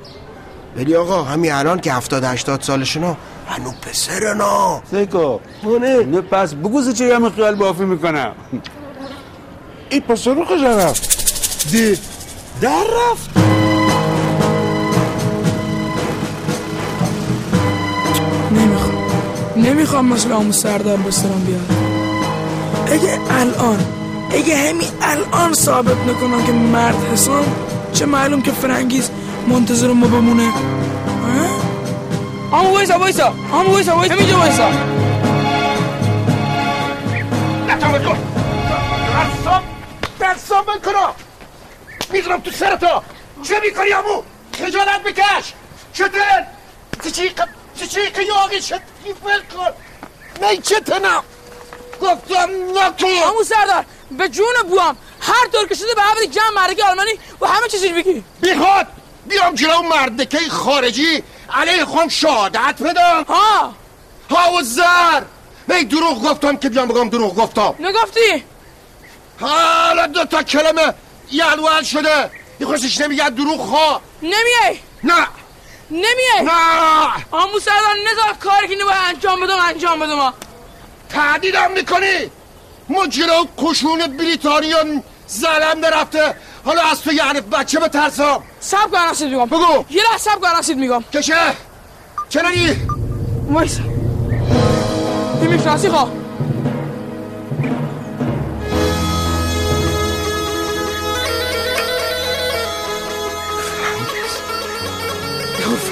ولی آقا همین الان که هفتاد هشتاد سالشنا هنو پسرنا سیکو نه پس بگو چه هم خیال بافی می‌کنم. این پسر رو کجا رفت؟ دی در رفت. نمی‌خوام. نمی‌خوام مثل آمو سردار بسترم بیاد. اگه الان اگه همین الان ثابت نکنم که مرد حسام چه معلوم که فرنگیز منتظر ما بمونه. ها؟ آمو وایسا وایسا. آمو وایسا وایسا. همینجا وایسا. نتامت کن. بکنم می‌دونم تو سرتا چه می‌کنی امو خجالت بکش چطور؟ چی چی که یاقی چه ول کن. نه چه تنم گفتم نکن. آمو سردار. به جون بوام. هر طور که شده به عبد جمع مردکی آلمانی و همه چیزی بگی. بیخواد بیام جلو مردکه خارجی. علیه خون شهادت بدم. ها. ها و زر. می دروغ گفتم که بیام بگم دروغ گفتم. نگفتی؟ حالا دو تا کلمه یلوال شده. یه خوشش نمیگه دروغ ها. نمیای؟ نه. نمیای؟ نه. آمو سردار نزار کاری که نباید انجام بدم انجام بدم. تهدیدم می‌کنی. ما جلو کشون بریتانیا زلم رفته حالا از تو یعنی بچه بترسم سب کن رسید میگم. بگو. یه لحظه سب کن رسید میگم. کشه. نگی وایسا. این می‌شناسی خواه.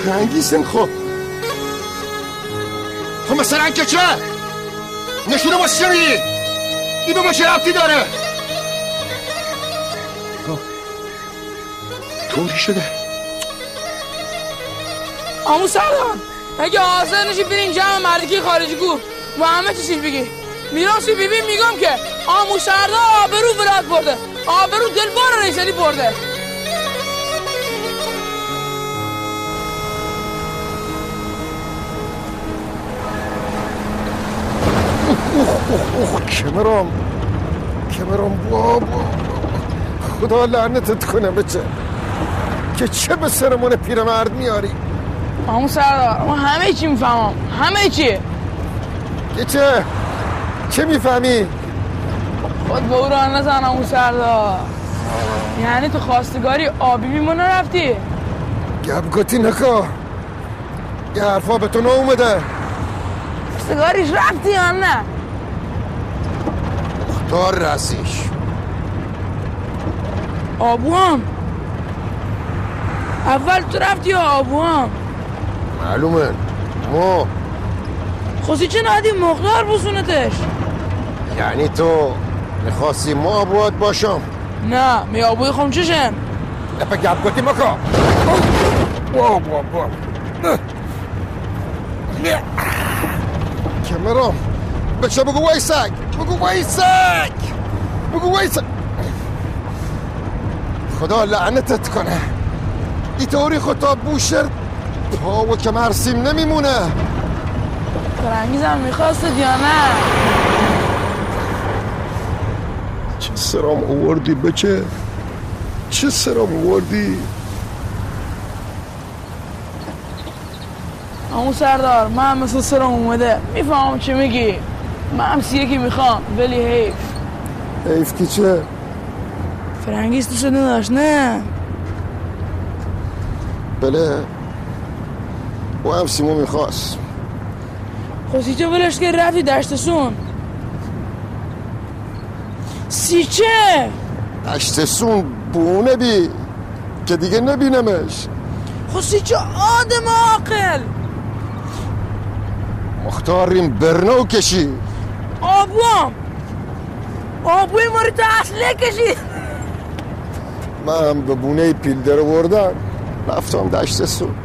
فرنگیسم خب. خب مثلا که چه نشونه واسه چه میدی این به ما چه ربطی داره. خب. طوری شده. آمو سردار اگه حاضر نشی برین جمع مردکی خارجی کو و همه چیزی بگی. میراسی بیبی میگم که آمو سردار آبرو برات برده. آبرو دلبار ریسلی برده. اوه اوه کمرم کمرم بابا خدا لعنتت کنه بچه. که چه به سرمون پیرمرد میاری؟ آمو سردار ما همه چی می‌فهمم. همه چی. که چه؟ چه می‌فهمی؟ خود به او راه نزن آمو سردار یعنی تو خواستگاری آبی بیمونه رفتی گب گتی نکا. یه حرفا به تو اومده خواستگاریش رفتی یا نه؟ تا رسیش. آبو هم اول تو رفتی یا آبو هم معلومه. ما خواستی چه نهدی مقدار بسونتش یعنی تو می‌خواستی ما آبوات باشم؟ نه می آبوی خم چشم لپا گب گتی مکا کمرم بچه بگو وایسک. بگو وایسک بگو وایسک خدا لعنتت کنه. ای طوری خدا بوشر پا و کمر سیم نمیمونه. فرنگیزم می‌خواستد یا نه؟ چه سرام اووردی بچه؟ چه سرام اووردی همون سردار من مثل سرم اومده. می‌فهمم چه میگی. من هم که می‌خوام. ولی حیف حیف کی چه؟ فرنگیز دوست نداشت نه. بله. او هم سیمو می‌خواست. خواستی چه ولش که رفتی دشت سون سیچه! دشت سون بونه بی که دیگه نبینمش. خواستی چه آدم عاقل. مختاریم برنو کشی. آبوام. آبوی ماری تا اصله کشید. من هم به بونه پیلدر وردم رفتم دشت سون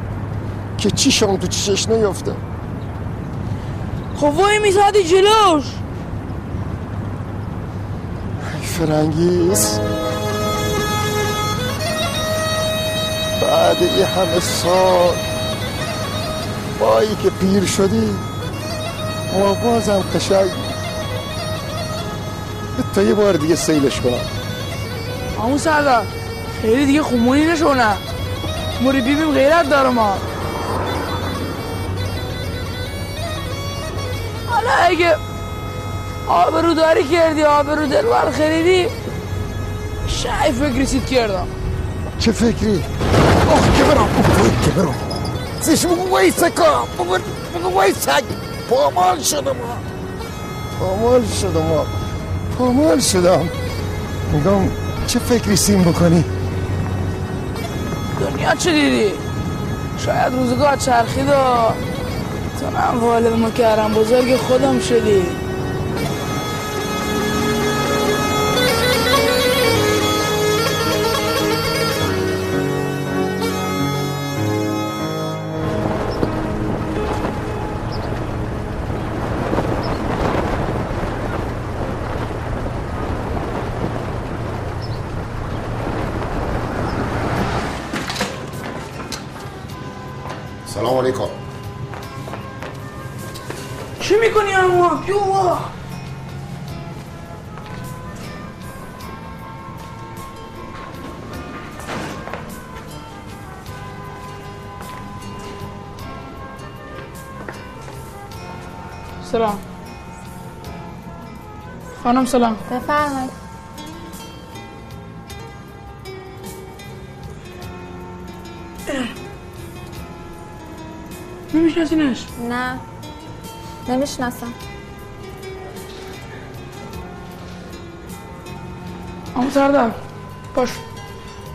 که چیشم تو چیشش نیفته خب وای میزادی جلوش. فرنگیز بعد یه همه سال بایی که پیر شدی ما بازم قشنگ تا یه بار دیگه سیلش کنم همون سردار خیلی دیگه خمونی نشونه موری بیبیم غیرت داره ما. حالا اگه آبرو داری کردی آبرو دلوار خریدی شای فکری سید کردم. چه فکری؟ آخ که برم که برم. زیش بگو ویسکا بگو ویسک پامال شدم پامال شدم پامال شدم. میگم چه فکری سیم بکنی؟ دنیا چه دیدی؟ شاید روزگاه چرخید و تو هم والد مکرم بزرگ خودم شدی. سلام. خانم سلام. بفرمایید. نمیشناسینش نه. نمی‌شناسم. اما سردار باش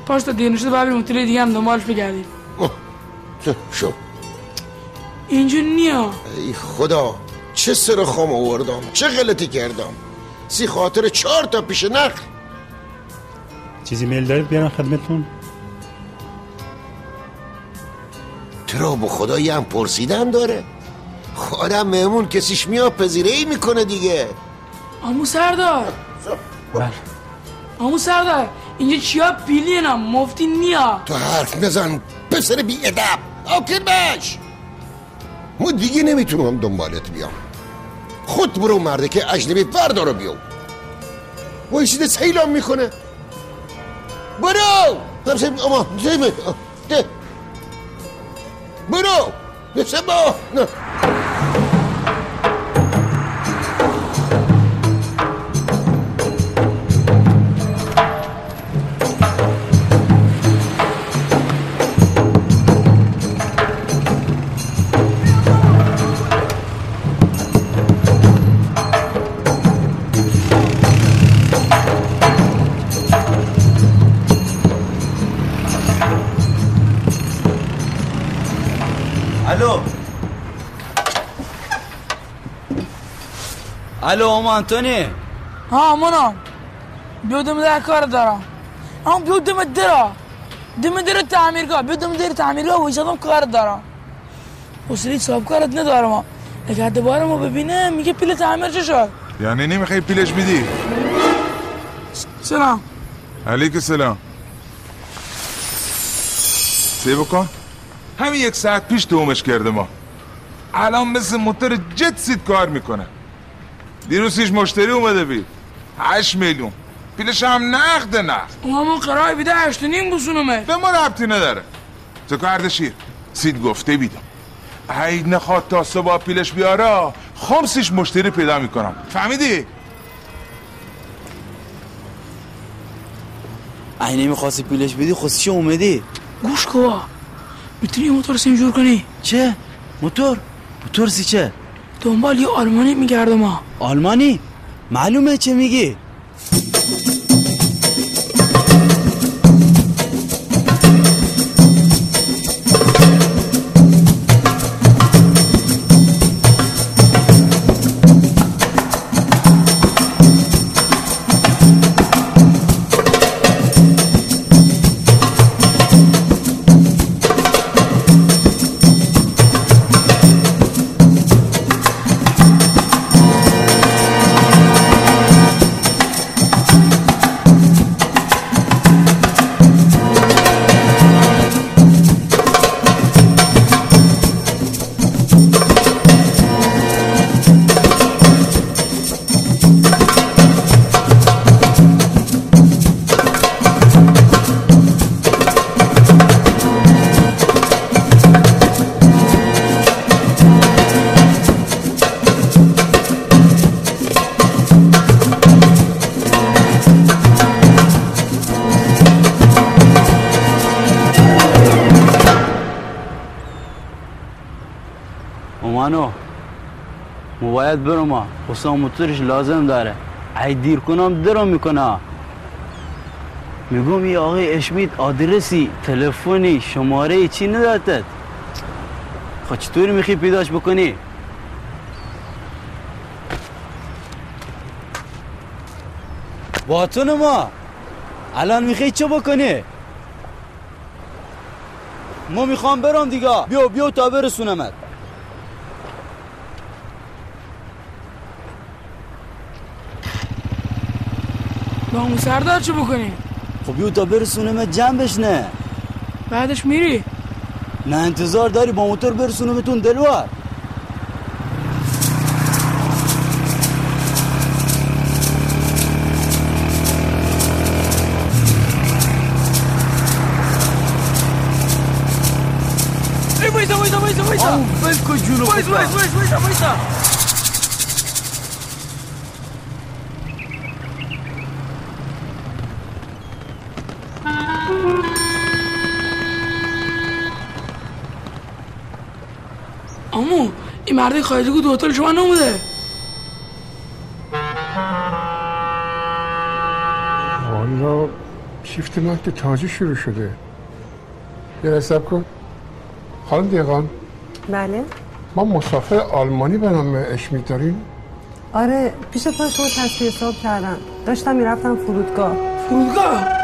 باش تا دیر نشده باید بریم هتل دیگه هم دنبالش بگردیم. چه شو؟ اینجا نیا. ای خدا چه سر خام آوردم؟ چه غلطی کردم؟ سی خاطر چهار تا پیش نخل چیزی میل دارید بیارم خدمتون؟ ترا به خدا یه هم پرسیدن داره. آدم مهمون کسیش میاد پذیره ای می‌کنه دیگه. امو سردار. بله. امو سردار اینجا چیا بیلینم مفتی نیا. تو حرف نزن پسر بی ادب آکر باش. ما دیگه نمی‌تونم دنبالت بیام. خود برو مرده که اجنبی وردارو بیو. وایسیده سیلام می‌کنه. برو! نفسه اما برو! نفسه با نه. الو ام انتونی. ها امونا بیا دم در کار دارم اما بیا دم درا. دم در تعمیرگاه. بیا دم در تعمیرگاه ویسادم کار دارم حوصله صاحب کارت ندارم. اگر دوباره ما ببینه میگه پیل تعمیر چه شد؟ یعنی نمی‌خوای پیلش میدی سلام. علیک سلام. سی بکن؟ همین یک ساعت پیش دومش کرده ما الان مثل موتور جت سید کار می‌کنه. دیروز هیچ مشتری اومده بید. هشت میلیون. پیلش هم نقد نقد. اما قرار بیده هشت و نیم بسونمه به ما ربطی نداره. تو کردشیر سید گفته بیدم. ای نخواد تا صبح پیلش بیاره خمسیش مشتری پیدا می‌کنم. فهمیدی؟ ای نمی‌خواستی پیلش بدی خود چه اومدی؟ گوش کوا. می‌تونی یه موتور سیم جور کنی. چه؟ موتور؟ موتور سی چه؟ دنبال یه آلمانی میگردم ما آلمانی؟ معلومه چه میگی؟ حسام موتورش لازم داره ای دیر کنم درم می‌کنه میگم یه آقای اشمید آدرسی تلفنی شماره چی ندادت خب چطوری می‌خوای پیداش بکنی باتون ما الان می‌خوای چه بکنی ما می‌خوام برم دیگه بیا بیا تا برسونمت با همون سردار چه بکنی؟ خب بیا تا برسونمت جنبش نه بعدش میری؟ نه انتظار داری با موتور برسونمتون دلوار. ای وایسا وایسا وایسا وایسا. وایسا. وایسا وایسا وایسا. مرد خارجی بود هتل شما نموده. والا شیفت مهد تازه شروع شده. یه حساب کن. خانم دیقان بله. ما مسافر آلمانی به نام اشمی داریم. آره پیش پا شما تصویر حساب کردم. داشتم می‌رفتم فرودگاه. فرودگاه؟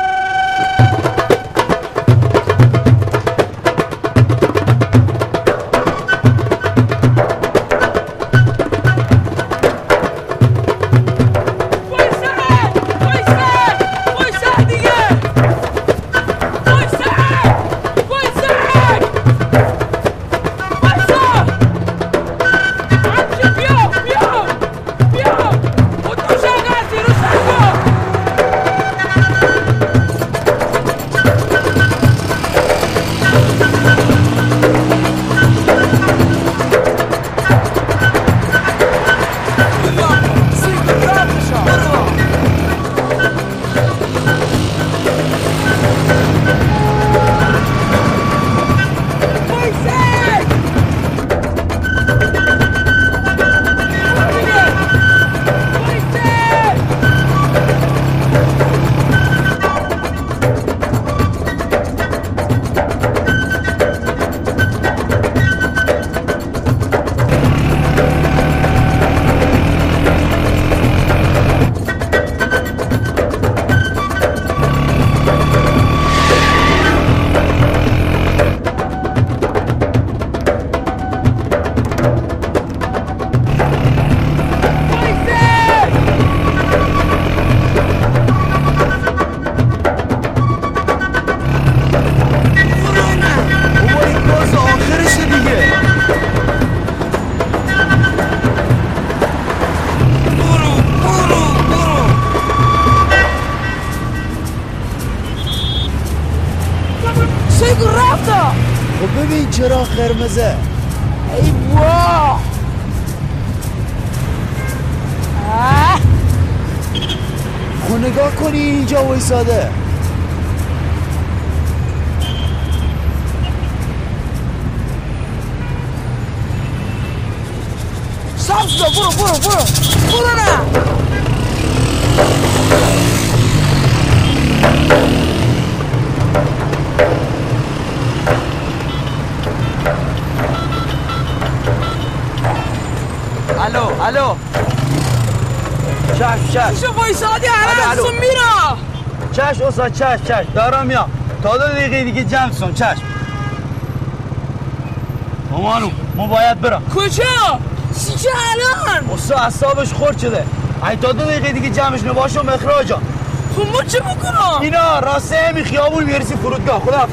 قرمزه. ای واه آه. خب نگاه کنی اینجا وایساده. استاد چش چش دارم میام تا دو دقیقه دیگه جمع سن چش مامانو ما باید برم کجا چی الان استاد اصابش خورد شده ای تا دو دقیقه دیگه جمعش نباشم اخراجم خب ما چه بکنم اینا راسته همی خیابون می‌رسی فرودگاه خداحافظ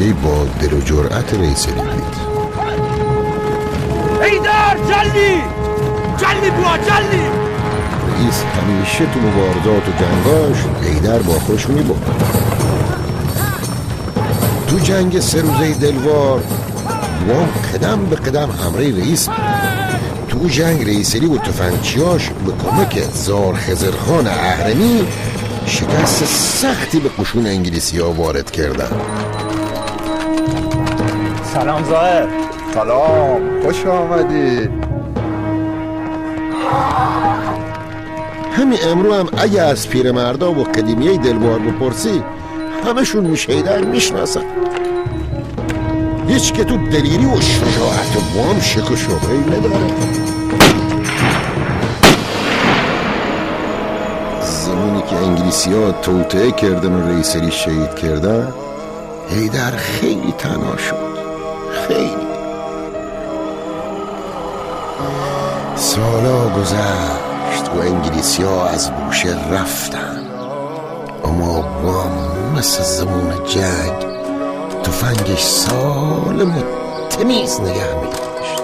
تفنگچی با دل و جرأت ریسری دید ایدار جلی! جلی بوا جلی! رئیس همیشه تو مبارزات و جنگاش ایدر با خوش می‌برد. تو جنگ سه روزه دلوار وام قدم به قدم همراه رئیس. تو جنگ رئیسری و تفنگچیاش به کمک زار خزرخان اهرمی شکست سختی به قشون انگلیسی ها وارد کردن. سلام زاهر. سلام. خوش آمدی. همین امرو هم اگه از پیرمردا و قدیمیه دلوار بپرسی همشون میشیدن می‌شناسن. هیچ که تو دلیری و شجاعت و وام شک و شبهی نداره. زمانی که انگلیسی ها توطعه کردن و رئیسری شهید کردن هیدر خیلی تنها شد. خیلی. سالا گذشت و انگلیسی ها از بوشه رفتن. اما وام مثل زمان جنگ تفنگش سالم و تمیز نگه میداشت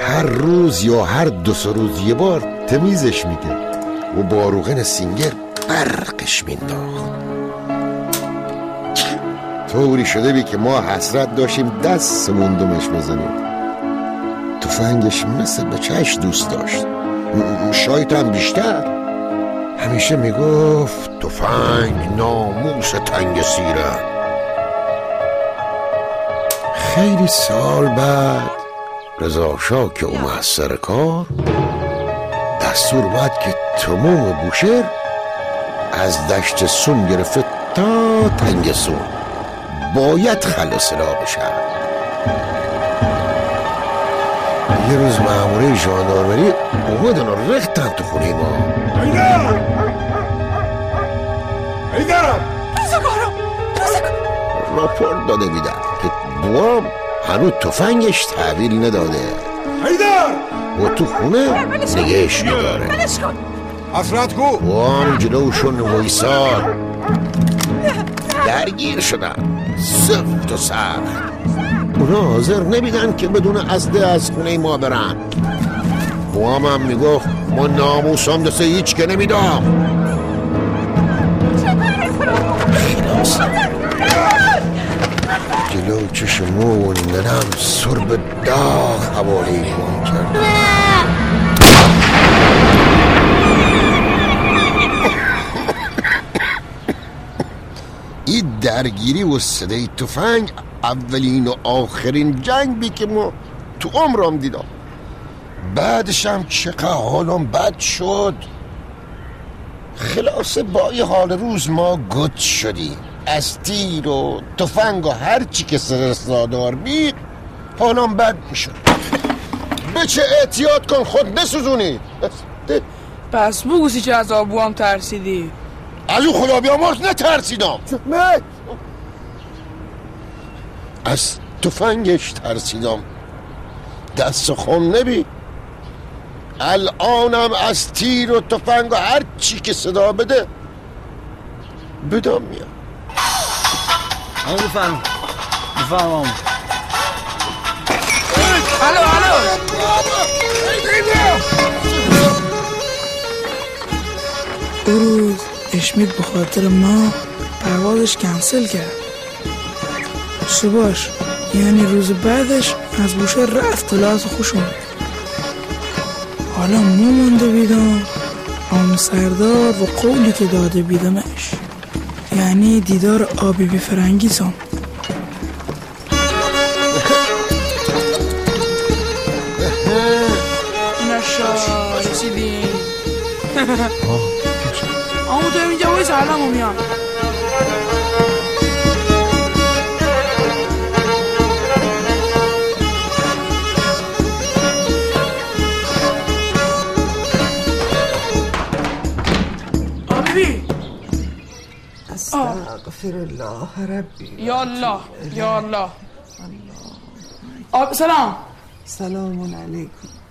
هر روز یا هر دو سه روز یه بار تمیزش می‌کرد و با روغن سینگر برقش مینداخت طوری شده بی که ما حسرت داشتیم دستمون دمش بزنیم. تفنگش مثل به چش دوست داشت. شاید هم بیشتر. همیشه می‌گفت تفنگ ناموس تنگ سیره. خیلی سال بعد رضا که اومد سر کار دستور بعد که تمام بوشهر از دشت سون گرفته تا تنگ سون. باید خلاص را بشن یه روز ماموره ژاندارمری اومدن و ریختن تو خونه ما. ایدار! ایدار! راپورت داده بیدن که بوام هنوز تفنگش تحویل نداده. ایدار! و تو خونه نگهش میداره حسرت کو. بوام جلوشون ویسار درگیر شدن. سفت و سخت. اونا حاضر نمیدن که بدون ازده از خونه ما برن. بوام هم می‌گفت ما ناموسم دسته هیچ که نمیدام جلو چشمون ننم سر به داغ حوالی کن این درگیری و صدای تفنگ اولین و آخرین جنگ بی که ما تو عمرم دیدم. بعدش هم چقدر حالم بد شد. خلاصه با این حال روز ما گد شدیم از تیر و تفنگ و هر چی که سرسادار بید حالم بد می‌شد. بچه احتیاط کن خود نسوزونی پس بگو سی چه از آبو هم ترسیدی. از او خدا بیامرز نترسیدم. نه از تفنگش ترسیدم. دست خم نبی. الانم از تیر و تفنگ و هر چی که صدا بده بدم میاد. همون بفرم بفرم الو الو. او روز اشمیت به خاطر ما پروازش کنسل کرد. صبحش یعنی روز بعدش از بوشه رفت کلاس خوشم حالا ما مونده بیدم آم سردار و قولی که داده بیدمش. یعنی دیدار آبی بی فرنگیزم. نشا مش عالمهم يعني استغفر الله ربي يا الله يا الله الله سلام سلام عليكم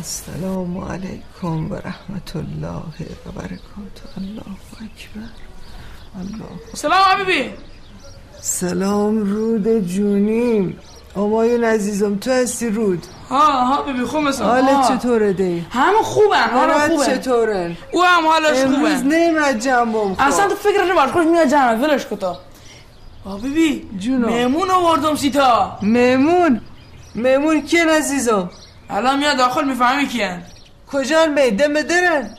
السلام علیکم و رحمت الله و برکاته. الله اکبر. الله سلام حبیبی. سلام رود جونیم. امایون عزیزم تو هستی رود؟ ها ها بیبی خوب مثلا حالت چطوره دی؟ همه خوبن همه خوبن. چطوره؟ او هم حالش امروز خوبه. نیمد جنبم خواه اصلا تو فکرش نباش خوش میاد جمعه ولش کتا حبیبی جونم. میمون آوردم سیتا. میمون میمون کیه عزیزم؟ الان میاد داخل می‌فهمی کیه کجا می؟ دم درن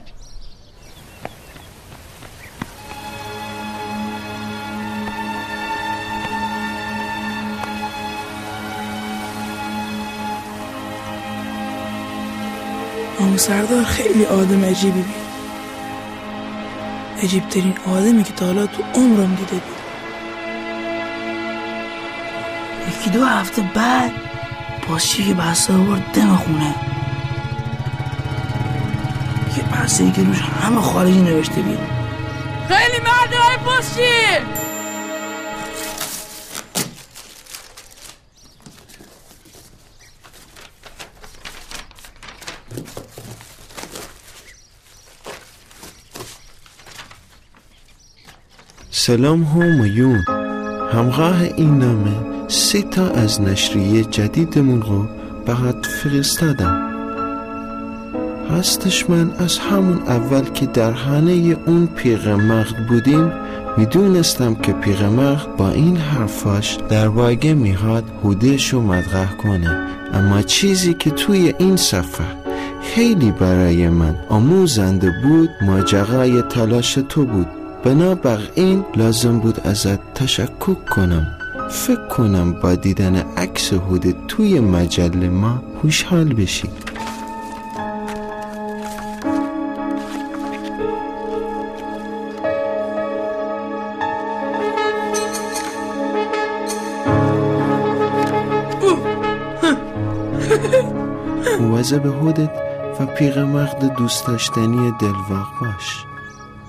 اما سردار خیلی آدم عجیبی بود. عجیب ترین آدمی که تا حالا تو عمرم دیده بود. یکی دو هفته بعد پاسچی که بسته آورد دم خونه. یه بسته که روش همه خارجی نوشته بود خیلی مرده های پاسچی سلام همایون همراه این نامه. سه تا از نشریه جدیدمون رو برات فرستادم. هستش من از همون اول که در خانه اون پیرمرد بودیم می‌دونستم که پیرمرد با این حرفاش در واقع می‌خواد هودش رو مطرح کنه. اما چیزی که توی این صفحه خیلی برای من آموزنده بود ماجرای تلاش تو بود. بنابراین لازم بود ازت تشکر کنم. فکر کنم با دیدن عکس هودت توی مجله ما خوشحال بشی مواظب هودت و پیرمرد دوست داشتنی دلواق باش.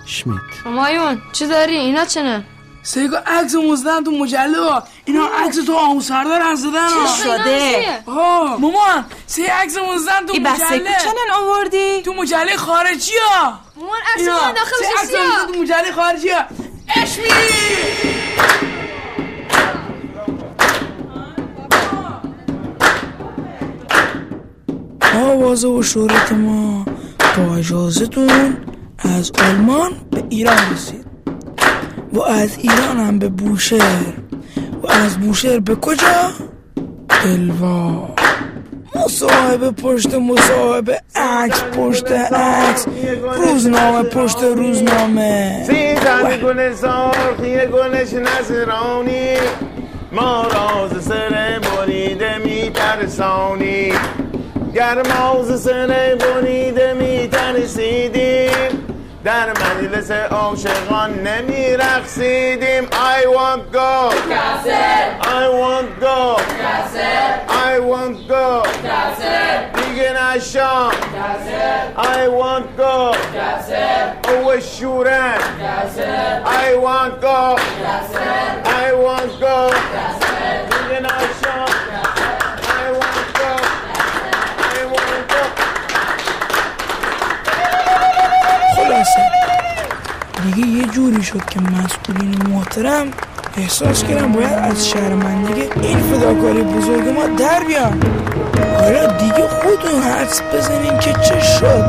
شمیت همایون چی داری؟ اینا چنه سیگا عکس مزدن تو مجله ها اینا عکس تو آمو سردار هم زدن. چی شده؟ مامان سی عکس مزدن تو ای بسته مجله. کوچنن آوردی؟ تو مجله خارجی ها. مامان عکس من داخل سی عکس تو مجله خارجی ها. اشمی! آوازه و شهرت ما با اجازتون از آلمان به ایران رسید. و از ایران هم به بوشهر. از بوشهر به کجا؟ دلوا مصاحبه پشت مصاحبه عکس پشت عکس. روزنامه پشت روزنامه. سیدن گل سرخی گلش نظرانی. ما راز سر بریده میترسانی. گرماز سر بریده میترسیدیم در مجلس عاشقان نمی رقصیدیم I want go I want go I want go دیگه نشام I want go او شورن I want go I want go دیگه دیگه یه جوری شد که مسئولین محترم احساس کردم باید از شرمندگی این فداکاری بزرگ ما در بیان. حالا دیگه خودتون حدس بزنین که چه شد.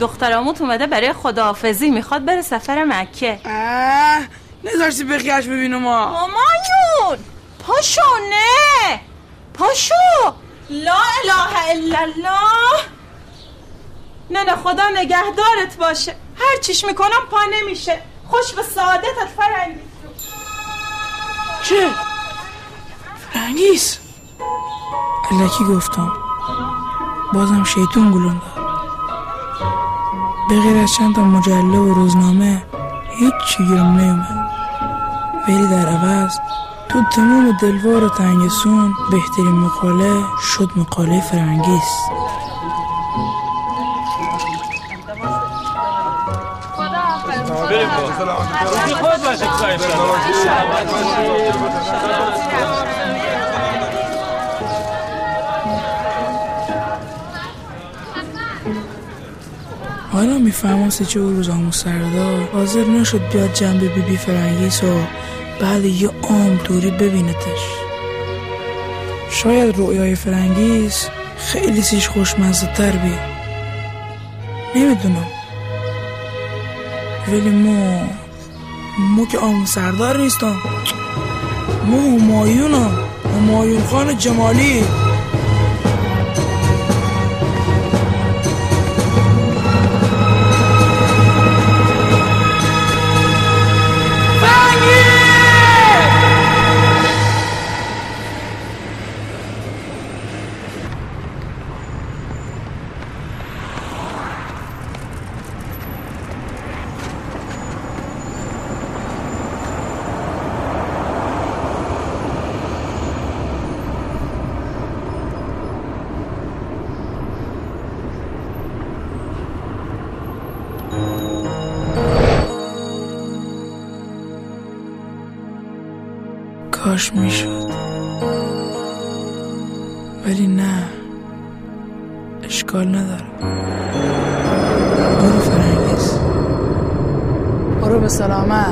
دختراموت اومده برای خداحافظی. می‌خواد بره سفر مکه. اه نذاشتی بخیش ببینم ما. مامایون پاشو نه. پاشو. لا اله الا الله. نه نه خدا نگهدارت باشه. هر چیش می‌کنم پا نمیشه. خوش به سعادتت فرنگی. چه؟ فرنگیس؟ الکی گفتم. بازم شیطون گلون داد به غیر از چند تا مجله و روزنامه هیچ چی گیرم نیومد. ولی در عوض تو تمام دلوار تنگسون بهترین مقاله شد مقاله فرنگیس خود باشه حالا می‌فهمم سه چه روز آمو سردار حاضر نشد بیاد جنب بی بی فرنگیس و بعد یه عام دوری ببینتش. شاید رویای فرنگیس خیلی سیش خوشمزه تر بی. نمی‌دونم. ولی مو مو که آمو سردار نیستم. مو همایونم. همایون خان جمالی. کاش می‌شد. ولی نه اشکال نداره. برو فرنگیس برو به سلامت.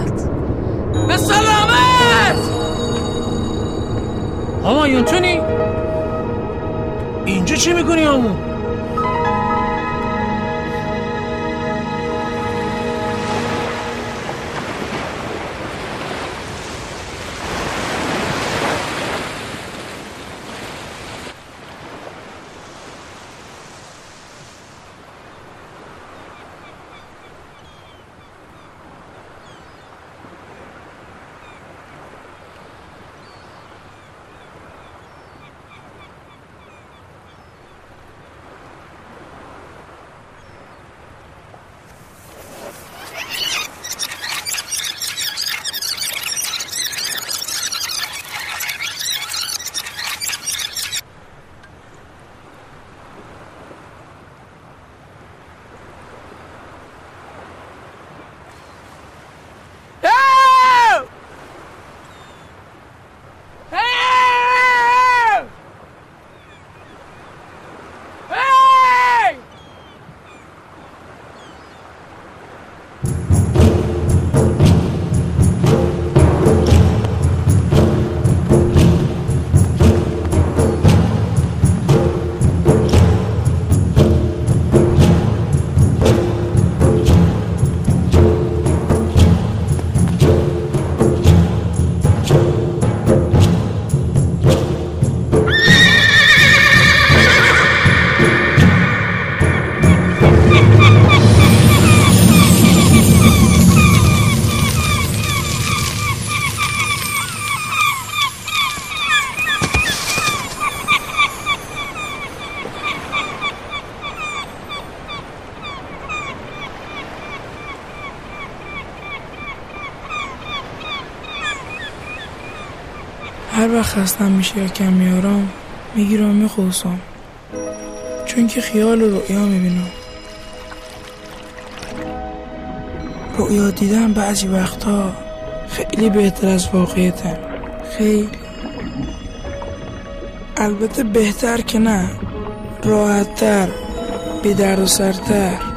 خستم میشه یا کم میارم می‌گیرم میخوصم چون که خیال و می‌بینم. رؤیا دیدن بعضی وقتا خیلی بهتر از واقعیتن. خیلی. البته بهتر که نه. راحتتر بی درد و سرتر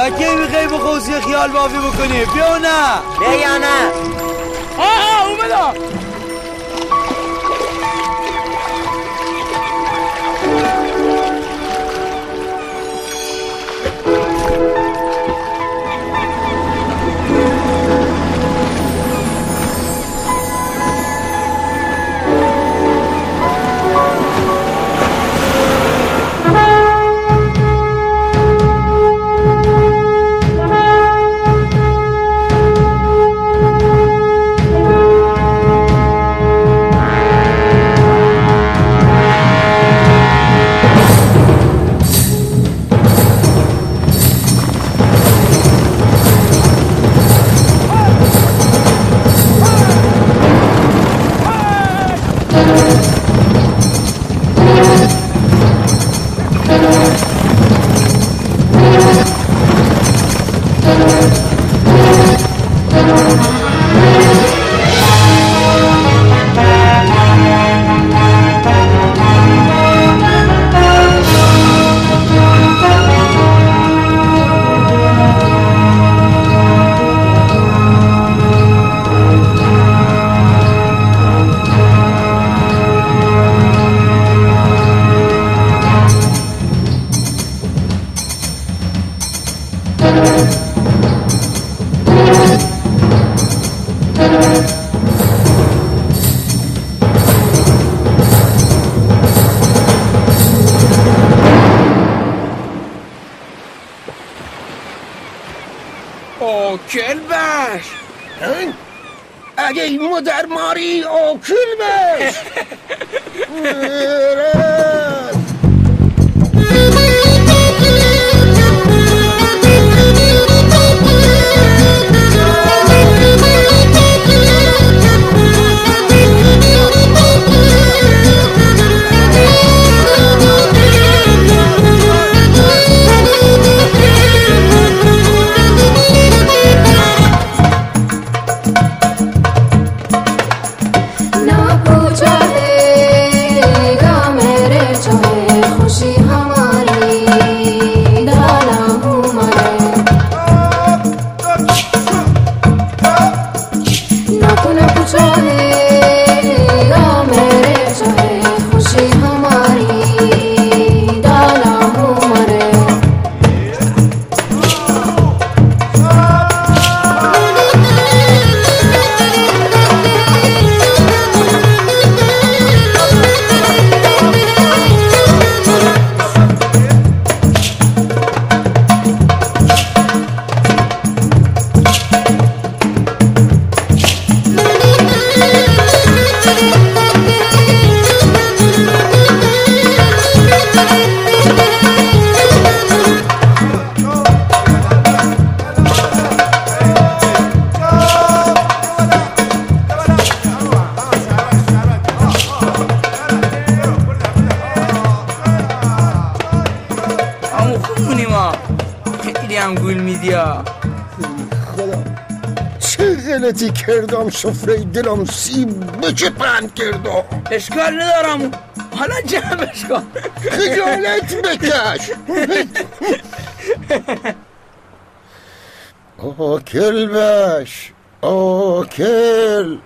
تا کی می‌خوای به خوزی خیال بافی بکنی؟ بیا نه. بیا یا نه. آه اومدم کردم سفره دلم سیب بچه پند کردم اشکال ندارم. حالا جمعش کن خجالت بکش. آکل بش آکل